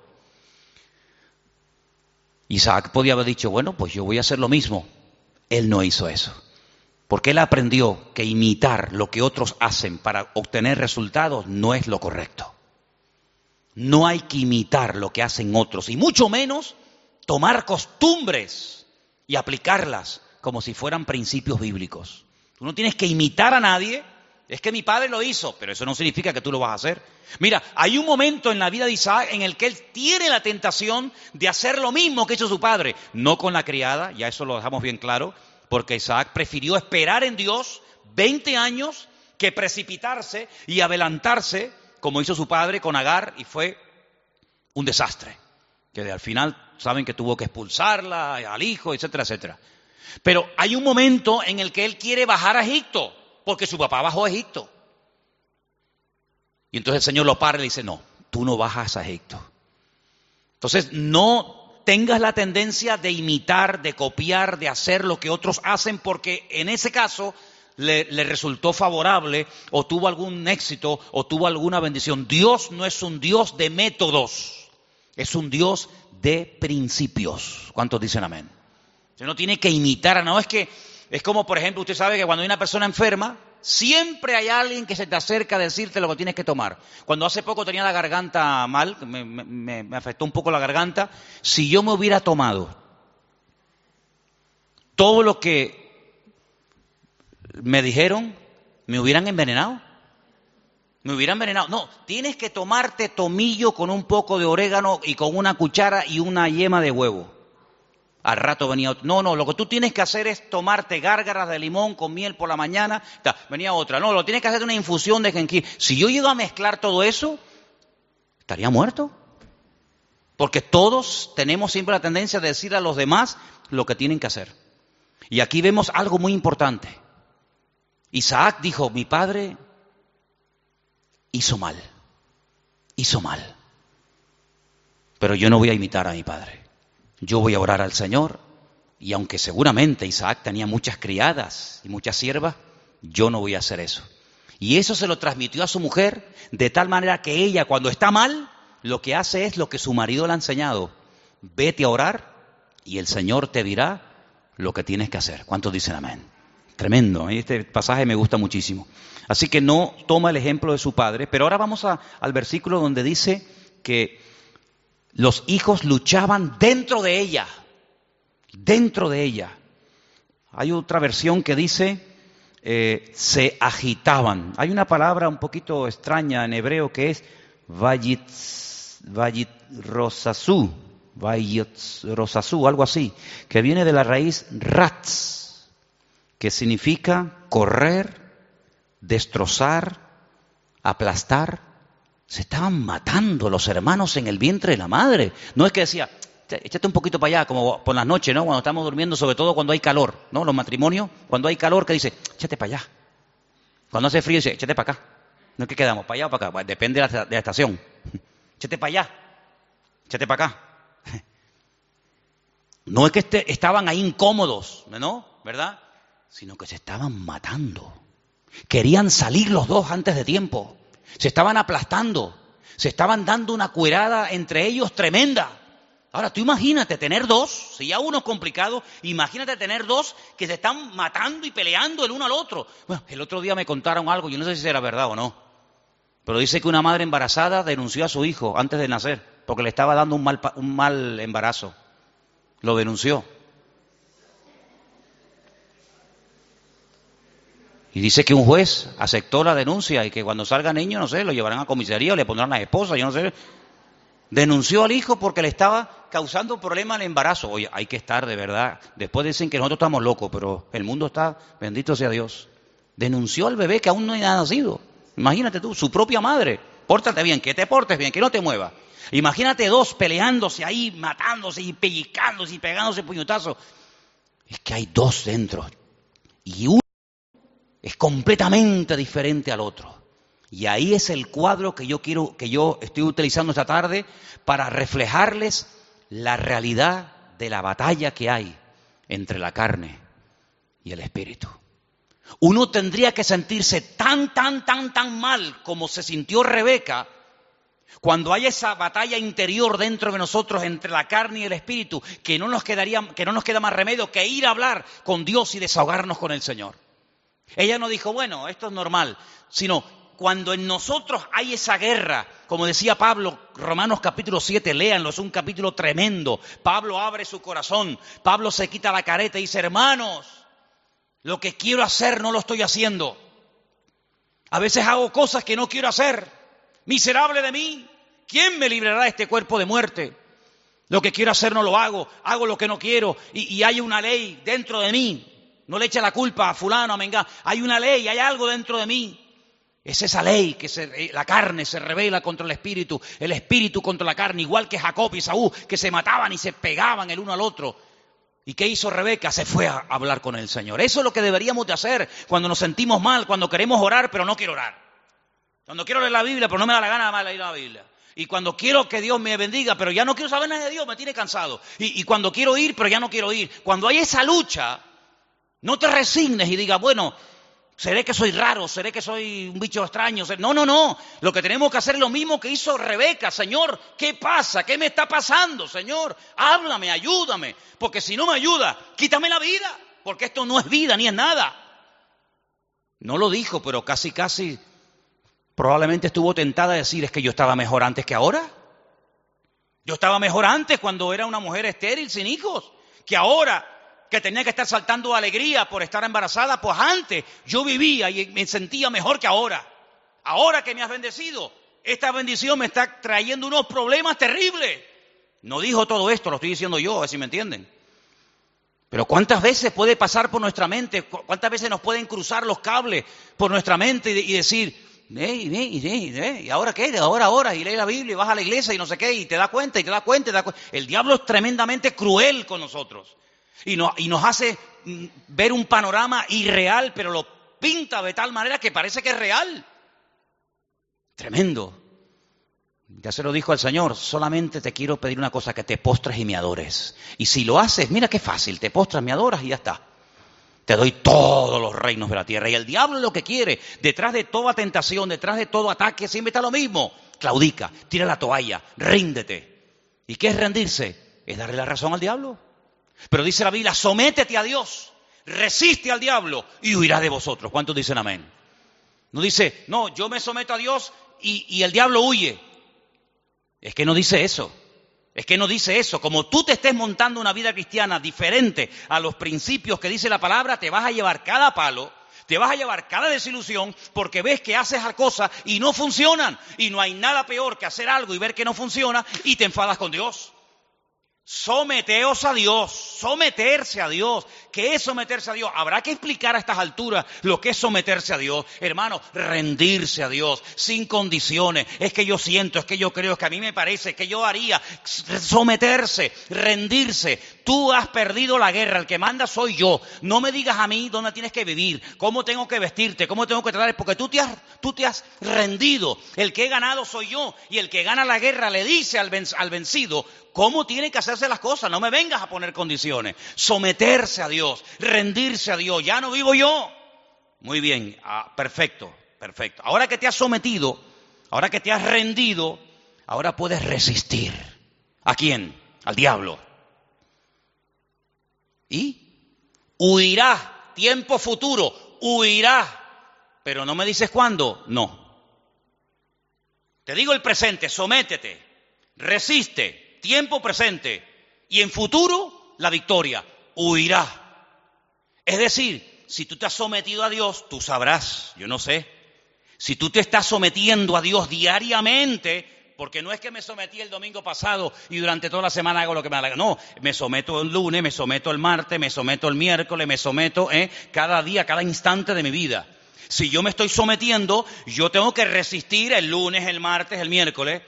Speaker 1: Isaac podía haber dicho, bueno, pues yo voy a hacer lo mismo. Él no hizo eso. Porque él aprendió que imitar lo que otros hacen para obtener resultados no es lo correcto. No hay que imitar lo que hacen otros, y mucho menos tomar costumbres y aplicarlas como si fueran principios bíblicos. Tú no tienes que imitar a nadie. Es que mi padre lo hizo, pero eso no significa que tú lo vas a hacer. Mira, hay un momento en la vida de Isaac en el que él tiene la tentación de hacer lo mismo que hizo su padre, no con la criada, ya eso lo dejamos bien claro, porque Isaac prefirió esperar en Dios 20 años que precipitarse y adelantarse como hizo su padre con Agar y fue un desastre, que al final saben que tuvo que expulsarla al hijo, etcétera, etcétera. Pero hay un momento en el que él quiere bajar a Egipto, porque su papá bajó a Egipto. Y entonces el Señor lo para y le dice, no, tú no bajas a Egipto. Entonces no tengas la tendencia de imitar, de copiar, de hacer lo que otros hacen, porque en ese caso le, resultó favorable o tuvo algún éxito o tuvo alguna bendición. Dios no es un Dios de métodos, es un Dios de principios. ¿Cuántos dicen amén? Usted no tiene que imitar, no es que, es como por ejemplo, usted sabe que cuando hay una persona enferma, siempre hay alguien que se te acerca a decirte lo que tienes que tomar. Cuando hace poco tenía la garganta mal, me afectó un poco la garganta, si yo me hubiera tomado todo lo que me dijeron, me hubieran envenenado. Me hubieran envenenado. No, tienes que tomarte tomillo con un poco de orégano y con una cuchara y una yema de huevo. Al rato venía otro. No, no, lo que tú tienes que hacer es tomarte gárgaras de limón con miel por la mañana. venía otra. No, lo tienes que hacer una infusión de jengibre. Si yo llego a mezclar todo eso, estaría muerto. Porque todos tenemos siempre la tendencia de decir a los demás lo que tienen que hacer. Y aquí vemos algo muy importante. Isaac dijo, mi padre hizo mal, hizo mal. Pero yo no voy a imitar a mi padre yo voy a orar al Señor. Y aunque seguramente Isaac tenía muchas criadas y muchas siervas, yo no voy a hacer eso. Y eso se lo transmitió a su mujer de tal manera que ella cuando está mal, lo que hace es lo que su marido le ha enseñado. Vete a orar y el Señor te dirá lo que tienes que hacer. ¿Cuántos dicen amén? Tremendo, ¿eh? este pasaje me gusta muchísimo. Así que no toma el ejemplo de su padre, pero ahora vamos al versículo donde dice que los hijos luchaban dentro de ella, dentro de ella. Hay otra versión que dice, eh, se agitaban. Hay una palabra un poquito extraña en hebreo que es vayit, vayit rosasú, algo así, que viene de la raíz rats, que significa correr, destrozar, aplastar, se estaban matando los hermanos en el vientre de la madre. No es que decía, échate un poquito para allá, como por las noches, ¿no? Cuando estamos durmiendo, sobre todo cuando hay calor, ¿no? Los matrimonios, cuando hay calor, que dice, échate para allá. Cuando hace frío, dice, échate para acá. No es que quedamos, para allá o para acá, depende de la, estación. [LAUGHS] Échate para allá, échate para acá. [LAUGHS] No es que este, estaban ahí incómodos, ¿no? ¿Verdad? Sino que se estaban matando. Querían salir los dos antes de tiempo. Se estaban aplastando, se estaban dando una cuerada entre ellos tremenda. Ahora, tú imagínate tener dos, si ya uno es complicado, imagínate tener dos que se están matando y peleando el uno al otro. Bueno, el otro día me contaron algo, yo no sé si era verdad o no, pero dice que una madre embarazada denunció a su hijo antes de nacer, porque le estaba dando un mal, un mal embarazo. Lo denunció. Y dice que un juez aceptó la denuncia y que cuando salga niño, no sé, lo llevarán a comisaría o le pondrán a la esposa, yo no sé. Denunció al hijo porque le estaba causando problemas al embarazo. Oye, hay que estar de verdad. Después dicen que nosotros estamos locos, pero el mundo está, bendito sea Dios. Denunció al bebé que aún no ha nacido. Imagínate tú, su propia madre. Pórtate bien, que te portes bien, que no te muevas. Imagínate dos peleándose ahí, matándose y pellizcándose y pegándose puñetazos. Es que hay dos dentro. Y uno es completamente diferente al otro. Y ahí es el cuadro que yo quiero, que yo estoy utilizando esta tarde para reflejarles la realidad de la batalla que hay entre la carne y el espíritu. Uno tendría que sentirse tan, tan, tan, tan mal como se sintió Rebeca cuando hay esa batalla interior dentro de nosotros entre la carne y el espíritu, que no nos quedaría, que no nos queda más remedio que ir a hablar con Dios y desahogarnos con el Señor. Ella no dijo, bueno, esto es normal, sino cuando en nosotros hay esa guerra, como decía Pablo, Romanos capítulo 7, léanlo, es un capítulo tremendo. Pablo abre su corazón, Pablo se quita la careta y dice, hermanos, lo que quiero hacer no lo estoy haciendo. A veces hago cosas que no quiero hacer. Miserable de mí, ¿quién me librará de este cuerpo de muerte? Lo que quiero hacer no lo hago, hago lo que no quiero y, y hay una ley dentro de mí. No le eche la culpa a fulano, a Mengá. Hay una ley, hay algo dentro de mí. Es esa ley que la carne se revela contra el espíritu, el espíritu contra la carne, igual que Jacob y Saúl, que se mataban y se pegaban el uno al otro. ¿Y qué hizo Rebeca? Se fue a hablar con el Señor. Eso es lo que deberíamos de hacer cuando nos sentimos mal, cuando queremos orar, pero no quiero orar. Cuando quiero leer la Biblia, pero no me da la gana de leer la Biblia. Y cuando quiero que Dios me bendiga, pero ya no quiero saber nada de Dios, me tiene cansado. Y cuando quiero ir, pero ya no quiero ir. Cuando hay esa lucha, no te resignes y digas, bueno, seré que soy raro, seré que soy un bicho extraño. No, no, no. Lo que tenemos que hacer es lo mismo que hizo Rebeca. Señor, ¿qué pasa? ¿Qué me está pasando, Señor? Háblame, ayúdame. Porque si no me ayuda, quítame la vida. Porque esto no es vida ni es nada. No lo dijo, pero casi, casi probablemente estuvo tentada a decir es que yo estaba mejor antes que ahora. Yo estaba mejor antes cuando era una mujer estéril sin hijos, que ahora que tenía que estar saltando alegría por estar embarazada, pues antes yo vivía y me sentía mejor que ahora. Ahora que me has bendecido, esta bendición me está trayendo unos problemas terribles. No dijo todo esto, lo estoy diciendo yo, a ver si me entienden. Pero ¿cuántas veces puede pasar por nuestra mente? ¿Cuántas veces nos pueden cruzar los cables por nuestra mente y decir, ¿y ahora qué? Ahora, ahora, y lee la Biblia y vas a la iglesia y no sé qué, y te da cuenta, y te da cuenta, y te da cuenta. El diablo es tremendamente cruel con nosotros. Y, nos hace mm, ver un panorama irreal, pero lo pinta de tal manera que parece que es real. Tremendo. Ya se lo dijo el Señor, solamente te quiero pedir una cosa, que te postres y me adores. Y si lo haces, mira qué fácil, te postras, me adoras y ya está. Te doy todos los reinos de la tierra. Y el diablo lo que quiere, detrás de toda tentación, detrás de todo ataque, siempre está lo mismo. Claudica, tira la toalla, ríndete. ¿Y qué es rendirse? Es darle la razón al diablo. Pero dice la Biblia, sométete a Dios, resiste al diablo y huirá de vosotros. ¿Cuántos dicen amén? No dice, no, yo me someto a Dios y, y el diablo huye. Es que no dice eso. Es que no dice eso. Como tú te estés montando una vida cristiana diferente a los principios que dice la palabra, te vas a llevar cada palo, te vas a llevar cada desilusión porque ves que haces cosas y no funcionan. Y no hay nada peor que hacer algo y ver que no funciona y te enfadas con Dios. Someteos a Dios, someterse a Dios. ¿Qué es someterse a Dios? Habrá que explicar a estas alturas lo que es someterse a Dios. Hermano, rendirse a Dios, sin condiciones. Es que yo siento, es que yo creo, es que a mí me parece, es que yo haría. Someterse, rendirse. Tú has perdido la guerra, el que manda soy yo. No me digas a mí dónde tienes que vivir, cómo tengo que vestirte, cómo tengo que tratar, porque tú te has, tú te has rendido. El que he ganado soy yo. Y el que gana la guerra le dice al, vencido, cómo tiene que hacerse las cosas. No me vengas a poner condiciones. Someterse a Dios, rendirse a Dios. Ya no vivo yo. Muy bien, ah, perfecto, perfecto. Ahora que te has sometido, ahora que te has rendido, ahora puedes resistir. ¿A quién? Al diablo. ¿Y? Huirá. Tiempo futuro. Huirá. Pero no me dices cuándo. No. Te digo el presente, sométete, resiste, tiempo presente y en futuro la victoria. Huirá. Es decir, si tú te has sometido a Dios, tú sabrás, yo no sé. Si tú te estás sometiendo a Dios diariamente, porque no es que me sometí el domingo pasado y durante toda la semana hago lo que me da No, me someto el lunes, me someto el martes, me someto el miércoles, me someto eh, cada día, cada instante de mi vida. Si yo me estoy sometiendo, yo tengo que resistir el lunes, el martes, el miércoles,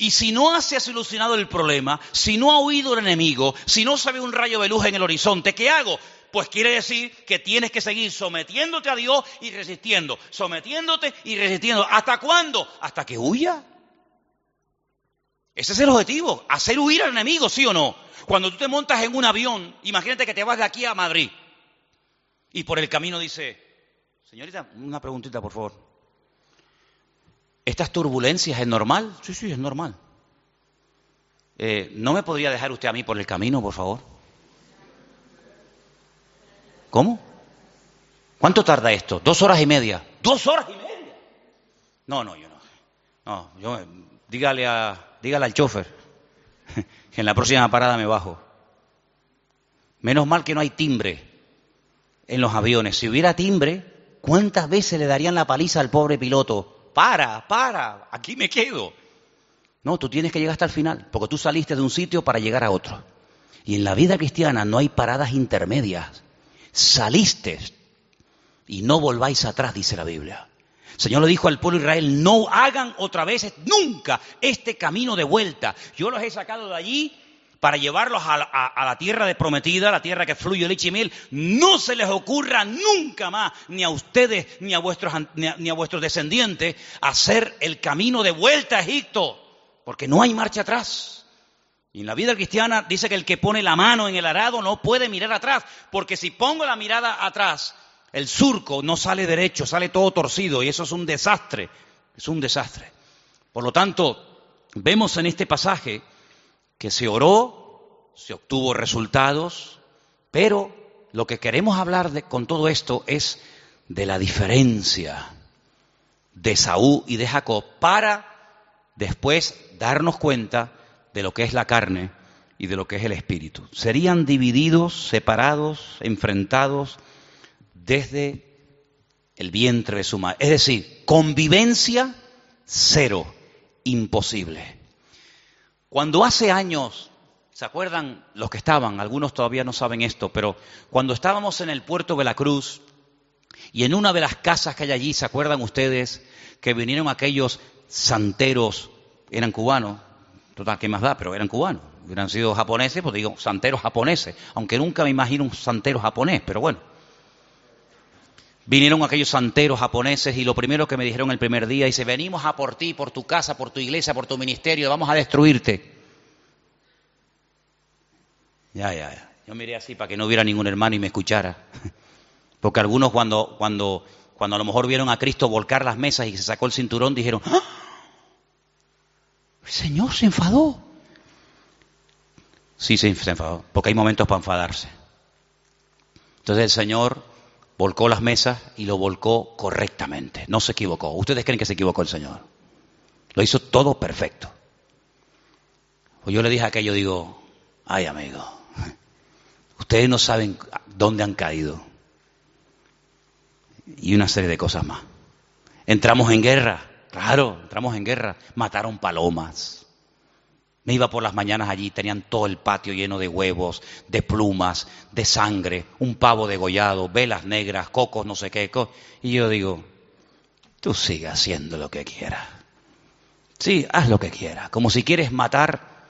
Speaker 1: y si no has solucionado el problema, si no ha huido el enemigo, si no se ve un rayo de luz en el horizonte, ¿qué hago? Pues quiere decir que tienes que seguir sometiéndote a Dios y resistiendo, sometiéndote y resistiendo. ¿Hasta cuándo? Hasta que huya. Ese es el objetivo, hacer huir al enemigo, ¿sí o no? Cuando tú te montas en un avión, imagínate que te vas de aquí a Madrid. Y por el camino dice, señorita, una preguntita, por favor. ¿Estas turbulencias es normal? Sí, sí, es normal. Eh, ¿No me podría dejar usted a mí por el camino, por favor? ¿Cómo? ¿Cuánto tarda esto? Dos horas y media. ¿Dos horas y media? No, no, yo no. No, yo, dígale, a, dígale al chofer [LAUGHS] que en la próxima parada me bajo. Menos mal que no hay timbre en los aviones. Si hubiera timbre, ¿cuántas veces le darían la paliza al pobre piloto? Para, para, aquí me quedo. No, tú tienes que llegar hasta el final, porque tú saliste de un sitio para llegar a otro. Y en la vida cristiana no hay paradas intermedias. Saliste y no volváis atrás, dice la Biblia. Señor le dijo al pueblo de Israel, no hagan otra vez nunca este camino de vuelta. Yo los he sacado de allí para llevarlos a la, tierra de prometida, la tierra que fluye leche y no se les ocurra nunca más, ni a ustedes, ni a vuestros, ni a vuestros descendientes, hacer el camino de vuelta a Egipto, porque no hay marcha atrás. Y en la vida cristiana dice que el que pone la mano en el arado no puede mirar atrás, porque si pongo la mirada atrás, el surco no sale derecho, sale todo torcido, y eso es un desastre, es un desastre. Por lo tanto, vemos en este pasaje que se oró, se obtuvo resultados, pero lo que queremos hablar con todo esto es de la diferencia de Saúl y de Jacob para después darnos cuenta de lo que es la carne y de lo que es el espíritu. Serían divididos, separados, enfrentados desde el vientre de su madre. Es decir, convivencia cero, imposible. Cuando hace años, ¿se acuerdan los que estaban? Algunos todavía no saben esto, pero cuando estábamos en el puerto de la Cruz y en una de las casas que hay allí, ¿se acuerdan ustedes que vinieron aquellos santeros, eran cubanos, total, ¿qué más da? Pero eran cubanos, hubieran sido japoneses, pues digo, santeros japoneses, aunque nunca me imagino un santero japonés, pero bueno. Vinieron aquellos santeros japoneses y lo primero que me dijeron el primer día, dice, venimos a por ti, por tu casa, por tu iglesia, por tu ministerio, vamos a destruirte. Ya, ya, ya. Yo miré así para que no hubiera ningún hermano y me escuchara. [LAUGHS] Porque algunos cuando, cuando, cuando a lo mejor vieron a Cristo volcar las mesas y se sacó el cinturón, dijeron, ¡Ah! el Señor se enfadó. Sí, se enfadó, porque hay momentos para enfadarse. Entonces el Señor volcó las mesas y lo volcó correctamente. No se equivocó. ¿Ustedes creen que se equivocó el Señor? Lo hizo todo perfecto. Pues yo le dije aquello, digo, ay amigo, ustedes no saben dónde han caído. Y una serie de cosas más. Entramos en guerra, claro, entramos en guerra. Mataron palomas me iba por las mañanas allí, tenían todo el patio lleno de huevos, de plumas, de sangre, un pavo degollado, velas negras, cocos, no sé qué. Y yo digo, tú sigue haciendo lo que quieras. Sí, haz lo que quieras. Como si quieres matar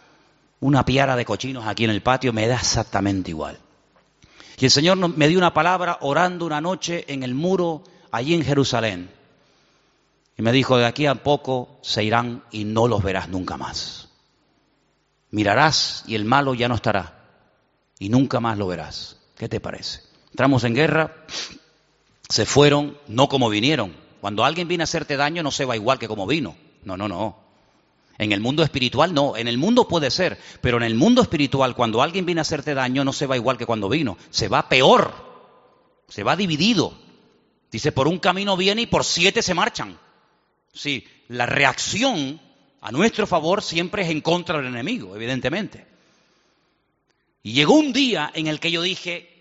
Speaker 1: una piara de cochinos aquí en el patio, me da exactamente igual. Y el Señor me dio una palabra orando una noche en el muro allí en Jerusalén. Y me dijo, de aquí a poco se irán y no los verás nunca más. Mirarás y el malo ya no estará. Y nunca más lo verás. ¿Qué te parece? Entramos en guerra, se fueron no como vinieron. Cuando alguien viene a hacerte daño no se va igual que como vino. No, no, no. En el mundo espiritual no, en el mundo puede ser, pero en el mundo espiritual cuando alguien viene a hacerte daño no se va igual que cuando vino, se va peor, se va dividido. Dice, por un camino viene y por siete se marchan. Sí, la reacción a nuestro favor siempre es en contra del enemigo, evidentemente. Y llegó un día en el que yo dije,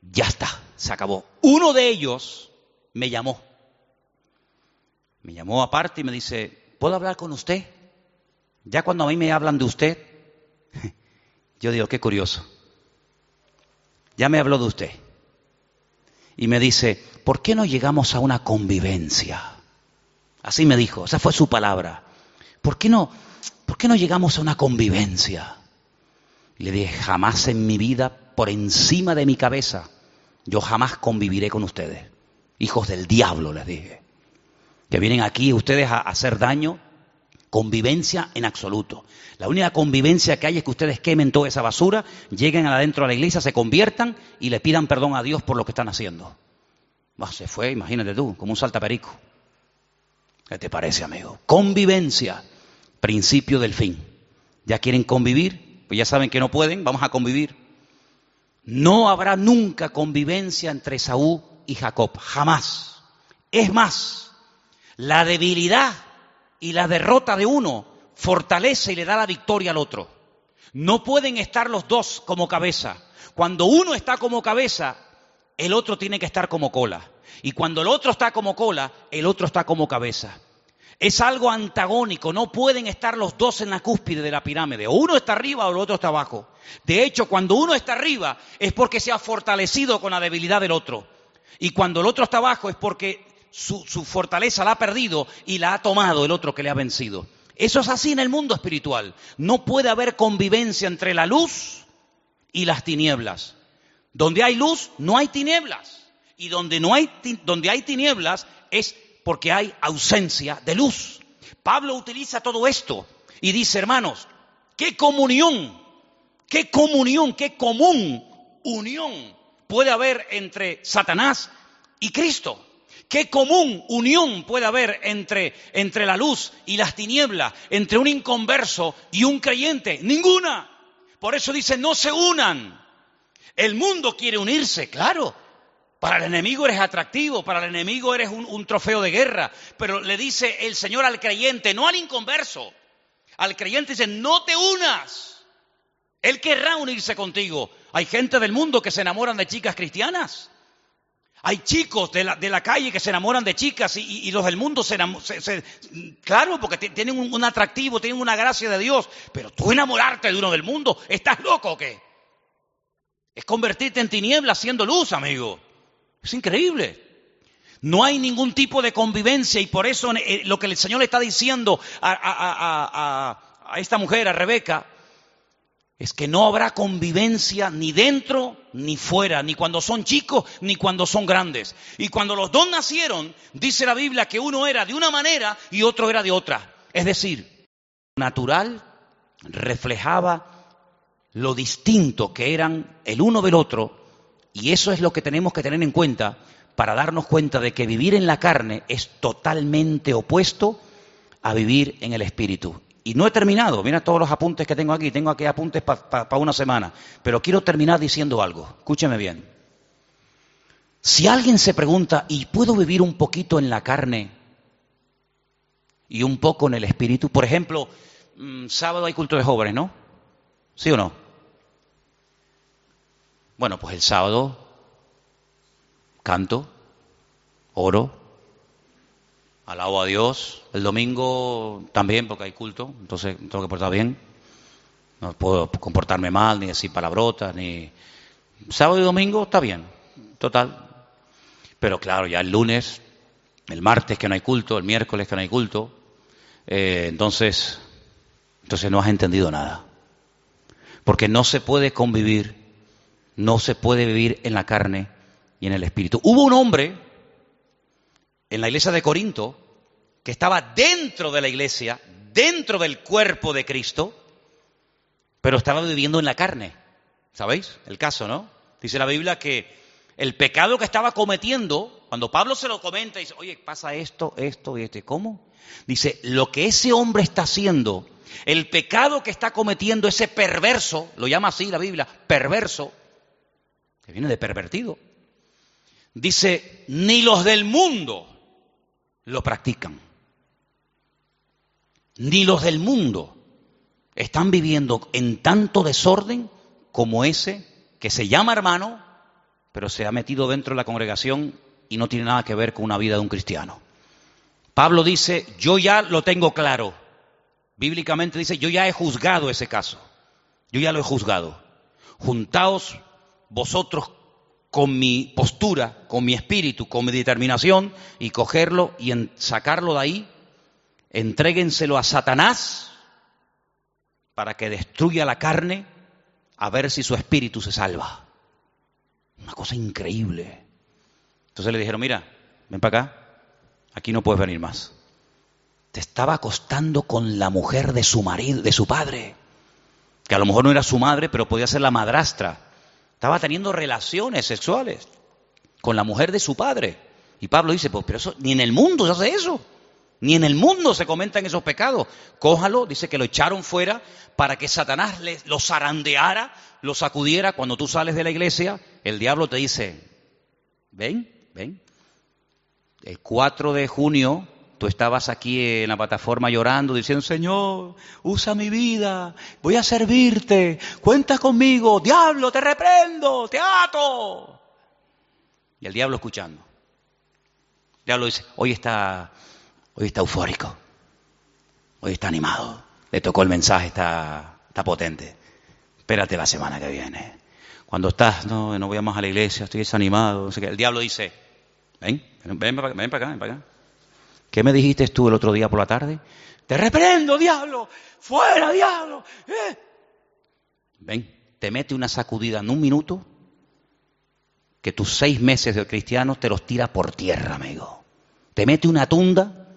Speaker 1: ya está, se acabó. Uno de ellos me llamó. Me llamó aparte y me dice, ¿puedo hablar con usted? Ya cuando a mí me hablan de usted, [LAUGHS] yo digo, qué curioso. Ya me habló de usted. Y me dice, ¿por qué no llegamos a una convivencia? Así me dijo, esa fue su palabra. ¿Por qué no, por qué no llegamos a una convivencia? le dije, jamás en mi vida, por encima de mi cabeza, yo jamás conviviré con ustedes. Hijos del diablo, les dije. Que vienen aquí ustedes a hacer daño, Convivencia en absoluto. La única convivencia que hay es que ustedes quemen toda esa basura, lleguen adentro a la iglesia, se conviertan y le pidan perdón a Dios por lo que están haciendo. se fue, imagínate tú, como un saltaperico. ¿Qué te parece, amigo? Convivencia, principio del fin. ¿Ya quieren convivir? Pues ya saben que no pueden, vamos a convivir. No habrá nunca convivencia entre Saúl y Jacob, jamás. Es más, la debilidad y la derrota de uno fortalece y le da la victoria al otro. No pueden estar los dos como cabeza. Cuando uno está como cabeza, el otro tiene que estar como cola. Y cuando el otro está como cola, el otro está como cabeza. Es algo antagónico, no pueden estar los dos en la cúspide de la pirámide. O uno está arriba o el otro está abajo. De hecho, cuando uno está arriba es porque se ha fortalecido con la debilidad del otro. Y cuando el otro está abajo es porque su, fortaleza la ha perdido y la ha tomado el otro que le ha vencido. Eso es así en el mundo espiritual. No puede haber convivencia entre la luz y las tinieblas. Donde hay luz, no hay tinieblas. Y donde, no hay, donde hay tinieblas es porque hay ausencia de luz. Pablo utiliza todo esto y dice, hermanos, qué comunión, qué comunión, qué común unión puede haber entre Satanás y Cristo. ¿Qué común unión puede haber entre, entre la luz y las tinieblas, entre un inconverso y un creyente? Ninguna. Por eso dice, no se unan. El mundo quiere unirse, claro. Para el enemigo eres atractivo, para el enemigo eres un, trofeo de guerra. Pero le dice el Señor al creyente, no al inconverso. Al creyente dice, no te unas. Él querrá unirse contigo. Hay gente del mundo que se enamoran de chicas cristianas. Hay chicos de la, de la, calle que se enamoran de chicas y, los del mundo se enamoran. claro, porque tienen un, atractivo, tienen una gracia de Dios. Pero tú enamorarte de uno del mundo, ¿estás loco o qué? Es convertirte en tinieblas siendo luz, amigo. Es increíble. No hay ningún tipo de convivencia y por eso eh, lo que el Señor le está diciendo a, a esta mujer, a Rebeca, es que no habrá convivencia ni dentro ni fuera, ni cuando son chicos ni cuando son grandes. Y cuando los dos nacieron, dice la Biblia que uno era de una manera y otro era de otra. Es decir, natural reflejaba lo distinto que eran el uno del otro y eso es lo que tenemos que tener en cuenta para darnos cuenta de que vivir en la carne es totalmente opuesto a vivir en el espíritu. Y no he terminado, mira todos los apuntes que tengo aquí, tengo aquí apuntes para una semana, pero quiero terminar diciendo algo, escúcheme bien. Si alguien se pregunta, ¿y puedo vivir un poquito en la carne y un poco en el espíritu? Por ejemplo, mm, sábado hay culto de jóvenes, ¿no? ¿Sí o no? Bueno, pues el sábado canto, oro, alabo a Dios. El domingo también, porque hay culto, entonces tengo que portar bien. No puedo comportarme mal, ni decir palabrotas, ni... Sábado y domingo está bien, total. Pero claro, ya el lunes, el martes que no hay culto, el miércoles que no hay culto, eh, entonces, entonces no has entendido nada. Porque no se puede convivir, no se puede vivir en la carne y en el espíritu. Hubo un hombre en la iglesia de Corinto, que estaba dentro de la iglesia, dentro del cuerpo de Cristo, pero estaba viviendo en la carne. ¿Sabéis? El caso, ¿no? Dice la Biblia que el pecado que estaba cometiendo, cuando Pablo se lo comenta, dice, oye, pasa esto, esto y esto, ¿cómo? Dice, lo que ese hombre está haciendo, el pecado que está cometiendo ese perverso, lo llama así la Biblia, perverso, viene de pervertido, dice, ni los del mundo lo practican. Ni los del mundo están viviendo en tanto desorden como ese que se llama hermano, pero se ha metido dentro de la congregación y no tiene nada que ver con una vida de un cristiano. Pablo dice, yo ya lo tengo claro. Bíblicamente dice, yo ya he juzgado ese caso. Yo ya lo he juzgado. Juntaos vosotros con mi postura, con mi espíritu, con mi determinación y cogerlo y sacarlo de ahí, entréguenselo a Satanás para que destruya la carne a ver si su espíritu se salva. Una cosa increíble. Entonces le dijeron, mira, ven para acá, aquí no puedes venir más. te estaba acostando con la mujer de su marido, de su padre, que a lo mejor no era su madre, pero podía ser la madrastra. Estaba teniendo relaciones sexuales con la mujer de su padre. Y Pablo dice, pues, pero eso, ni en el mundo se hace eso. Ni en el mundo se comentan esos pecados. Cójalo, dice que lo echaron fuera para que Satanás lo zarandeara, lo sacudiera. Cuando tú sales de la iglesia, el diablo te dice, ven, ven. El 4 de junio tú estabas aquí en la plataforma llorando, diciendo, Señor, usa mi vida, voy a servirte, cuenta conmigo, diablo, te reprendo, te ato. Y el diablo escuchando. El diablo dice, hoy está Hoy está eufórico. Hoy está animado. Le tocó el mensaje, está, está potente. Espérate la semana que viene. Cuando estás, no, no voy más a la iglesia, estoy desanimado. El diablo dice, ven, ven, ven, para acá, ven para acá. ¿Qué me dijiste tú el otro día por la tarde? Te reprendo, diablo. Fuera, diablo. Eh. Ven, te mete una sacudida en un minuto que tus seis meses de cristiano te los tira por tierra, amigo. Te mete una tunda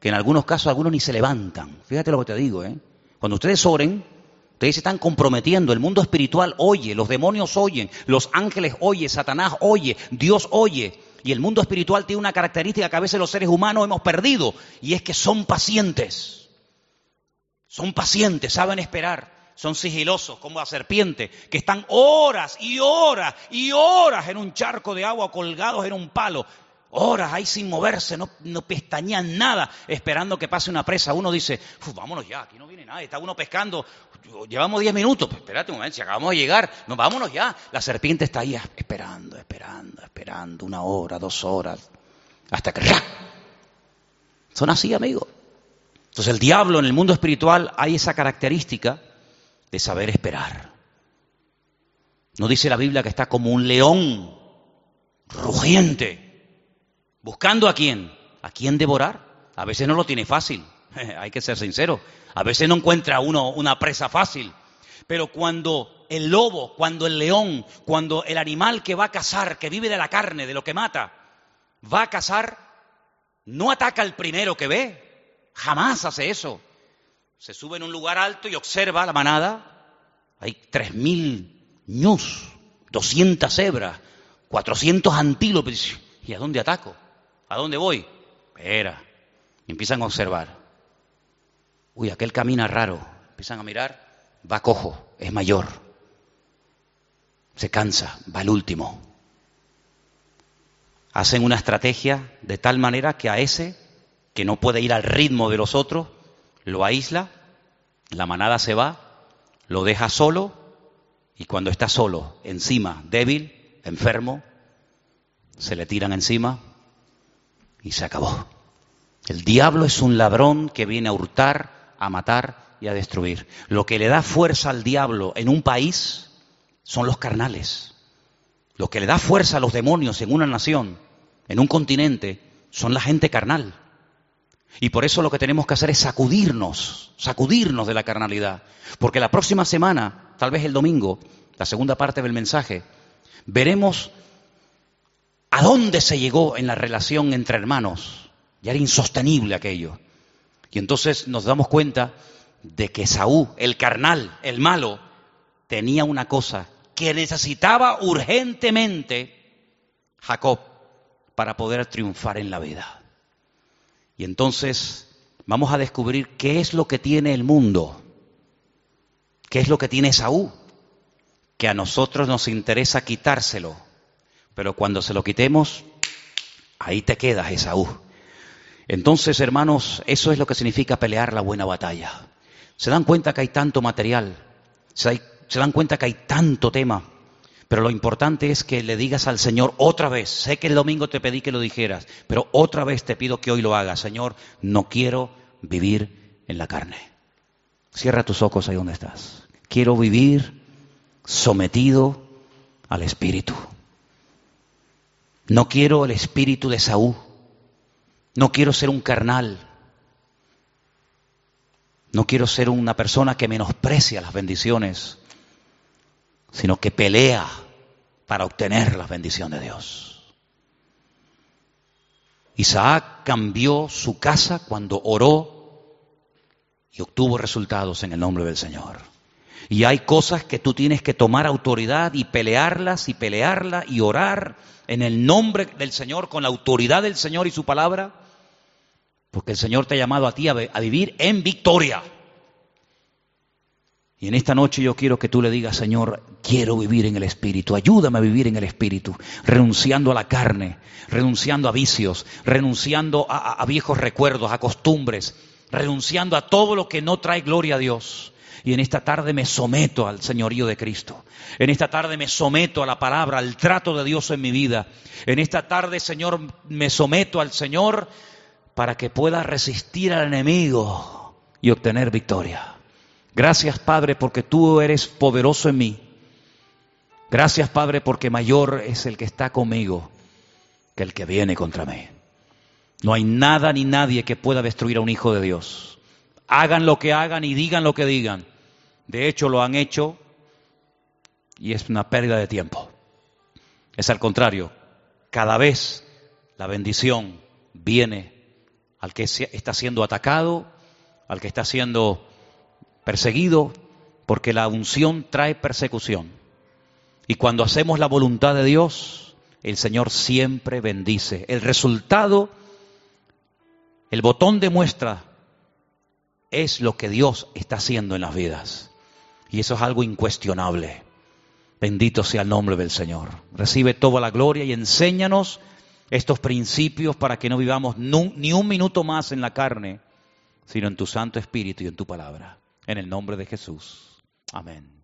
Speaker 1: que en algunos casos algunos ni se levantan. Fíjate lo que te digo, ¿eh? Cuando ustedes oren, ustedes se están comprometiendo, el mundo espiritual oye, los demonios oyen, los ángeles oyen, Satanás oye, Dios oye. Y el mundo espiritual tiene una característica que a veces los seres humanos hemos perdido, y es que son pacientes. Son pacientes, saben esperar, son sigilosos como la serpiente, que están horas y horas y horas en un charco de agua colgados en un palo, horas ahí sin moverse, no, no pestañean nada, esperando que pase una presa. Uno dice, vámonos ya, aquí no viene nadie, está uno pescando, llevamos diez minutos, pues espérate un momento, si acabamos de llegar, no, vámonos ya. La serpiente está ahí esperando, esperando, esperando, una hora, dos horas, hasta que Son así, amigos. Entonces el diablo en el mundo espiritual hay esa característica de saber esperar. No dice la Biblia que está como un león rugiente ¿Buscando a quién? ¿A quién devorar? A veces no lo tiene fácil, [LAUGHS] hay que ser sincero. A veces no encuentra uno una presa fácil. Pero cuando el lobo, cuando el león, cuando el animal que va a cazar, que vive de la carne, de lo que mata, va a cazar, no ataca al primero que ve. Jamás hace eso. Se sube en un lugar alto y observa la manada. Hay tres mil ñus, doscientas cebras, cuatrocientos antílopes. ¿Y a dónde ataco? ¿A dónde voy? Espera. empiezan a observar. Uy, aquel camina raro. Empiezan a mirar. Va cojo, es mayor. Se cansa, va el último. Hacen una estrategia de tal manera que a ese, que no puede ir al ritmo de los otros, lo aísla, la manada se va, lo deja solo y cuando está solo, encima, débil, enfermo, se le tiran encima y se acabó. El diablo es un ladrón que viene a hurtar, a matar y a destruir. Lo que le da fuerza al diablo en un país son los carnales. Lo que le da fuerza a los demonios en una nación, en un continente, son la gente carnal. Y por eso lo que tenemos que hacer es sacudirnos, sacudirnos de la carnalidad. Porque la próxima semana, tal vez el domingo, la segunda parte del mensaje, veremos ¿A dónde se llegó en la relación entre hermanos? Ya era insostenible aquello. Y entonces nos damos cuenta de que Saúl, el carnal, el malo, tenía una cosa que necesitaba urgentemente Jacob para poder triunfar en la vida. Y entonces vamos a descubrir qué es lo que tiene el mundo, qué es lo que tiene Saúl, que a nosotros nos interesa quitárselo pero cuando se lo quitemos, ahí te quedas, Esaú. Entonces, hermanos, eso es lo que significa pelear la buena batalla. Se dan cuenta que hay tanto material, se, dan cuenta que hay tanto tema, pero lo importante es que le digas al Señor otra vez, sé que el domingo te pedí que lo dijeras, pero otra vez te pido que hoy lo hagas, Señor, no quiero vivir en la carne. Cierra tus ojos ahí donde estás. Quiero vivir sometido al Espíritu. No quiero el espíritu de Saúl. No quiero ser un carnal. No quiero ser una persona que menosprecia las bendiciones, sino que pelea para obtener las bendiciones de Dios. Isaac cambió su casa cuando oró y obtuvo resultados en el nombre del Señor. Y hay cosas que tú tienes que tomar autoridad y pelearlas y pelearlas y orar en el nombre del Señor, con la autoridad del Señor y su palabra, porque el Señor te ha llamado a ti a, vivir en victoria. Y en esta noche yo quiero que tú le digas, Señor, quiero vivir en el Espíritu, ayúdame a vivir en el Espíritu, renunciando a la carne, renunciando a vicios, renunciando a, a, viejos recuerdos, a costumbres, renunciando a todo lo que no trae gloria a Dios. Y en esta tarde me someto al señorío de Cristo. En esta tarde me someto a la palabra, al trato de Dios en mi vida. En esta tarde, Señor, me someto al Señor para que pueda resistir al enemigo y obtener victoria. Gracias, Padre, porque tú eres poderoso en mí. Gracias, Padre, porque mayor es el que está conmigo que el que viene contra mí. No hay nada ni nadie que pueda destruir a un hijo de Dios. Hagan lo que hagan y digan lo que digan. De hecho, lo han hecho y es una pérdida de tiempo. Es al contrario, cada vez la bendición viene al que está siendo atacado, al que está siendo perseguido, porque la unción trae persecución. Y cuando hacemos la voluntad de Dios, el Señor siempre bendice. El resultado, el botón de muestra, es lo que Dios está haciendo en las vidas. Y eso es algo incuestionable. Bendito sea el nombre del Señor. Recibe toda la gloria y enséñanos estos principios para que no vivamos ni un minuto más en la carne, sino en tu Santo Espíritu y en tu palabra. En el nombre de Jesús. Amén.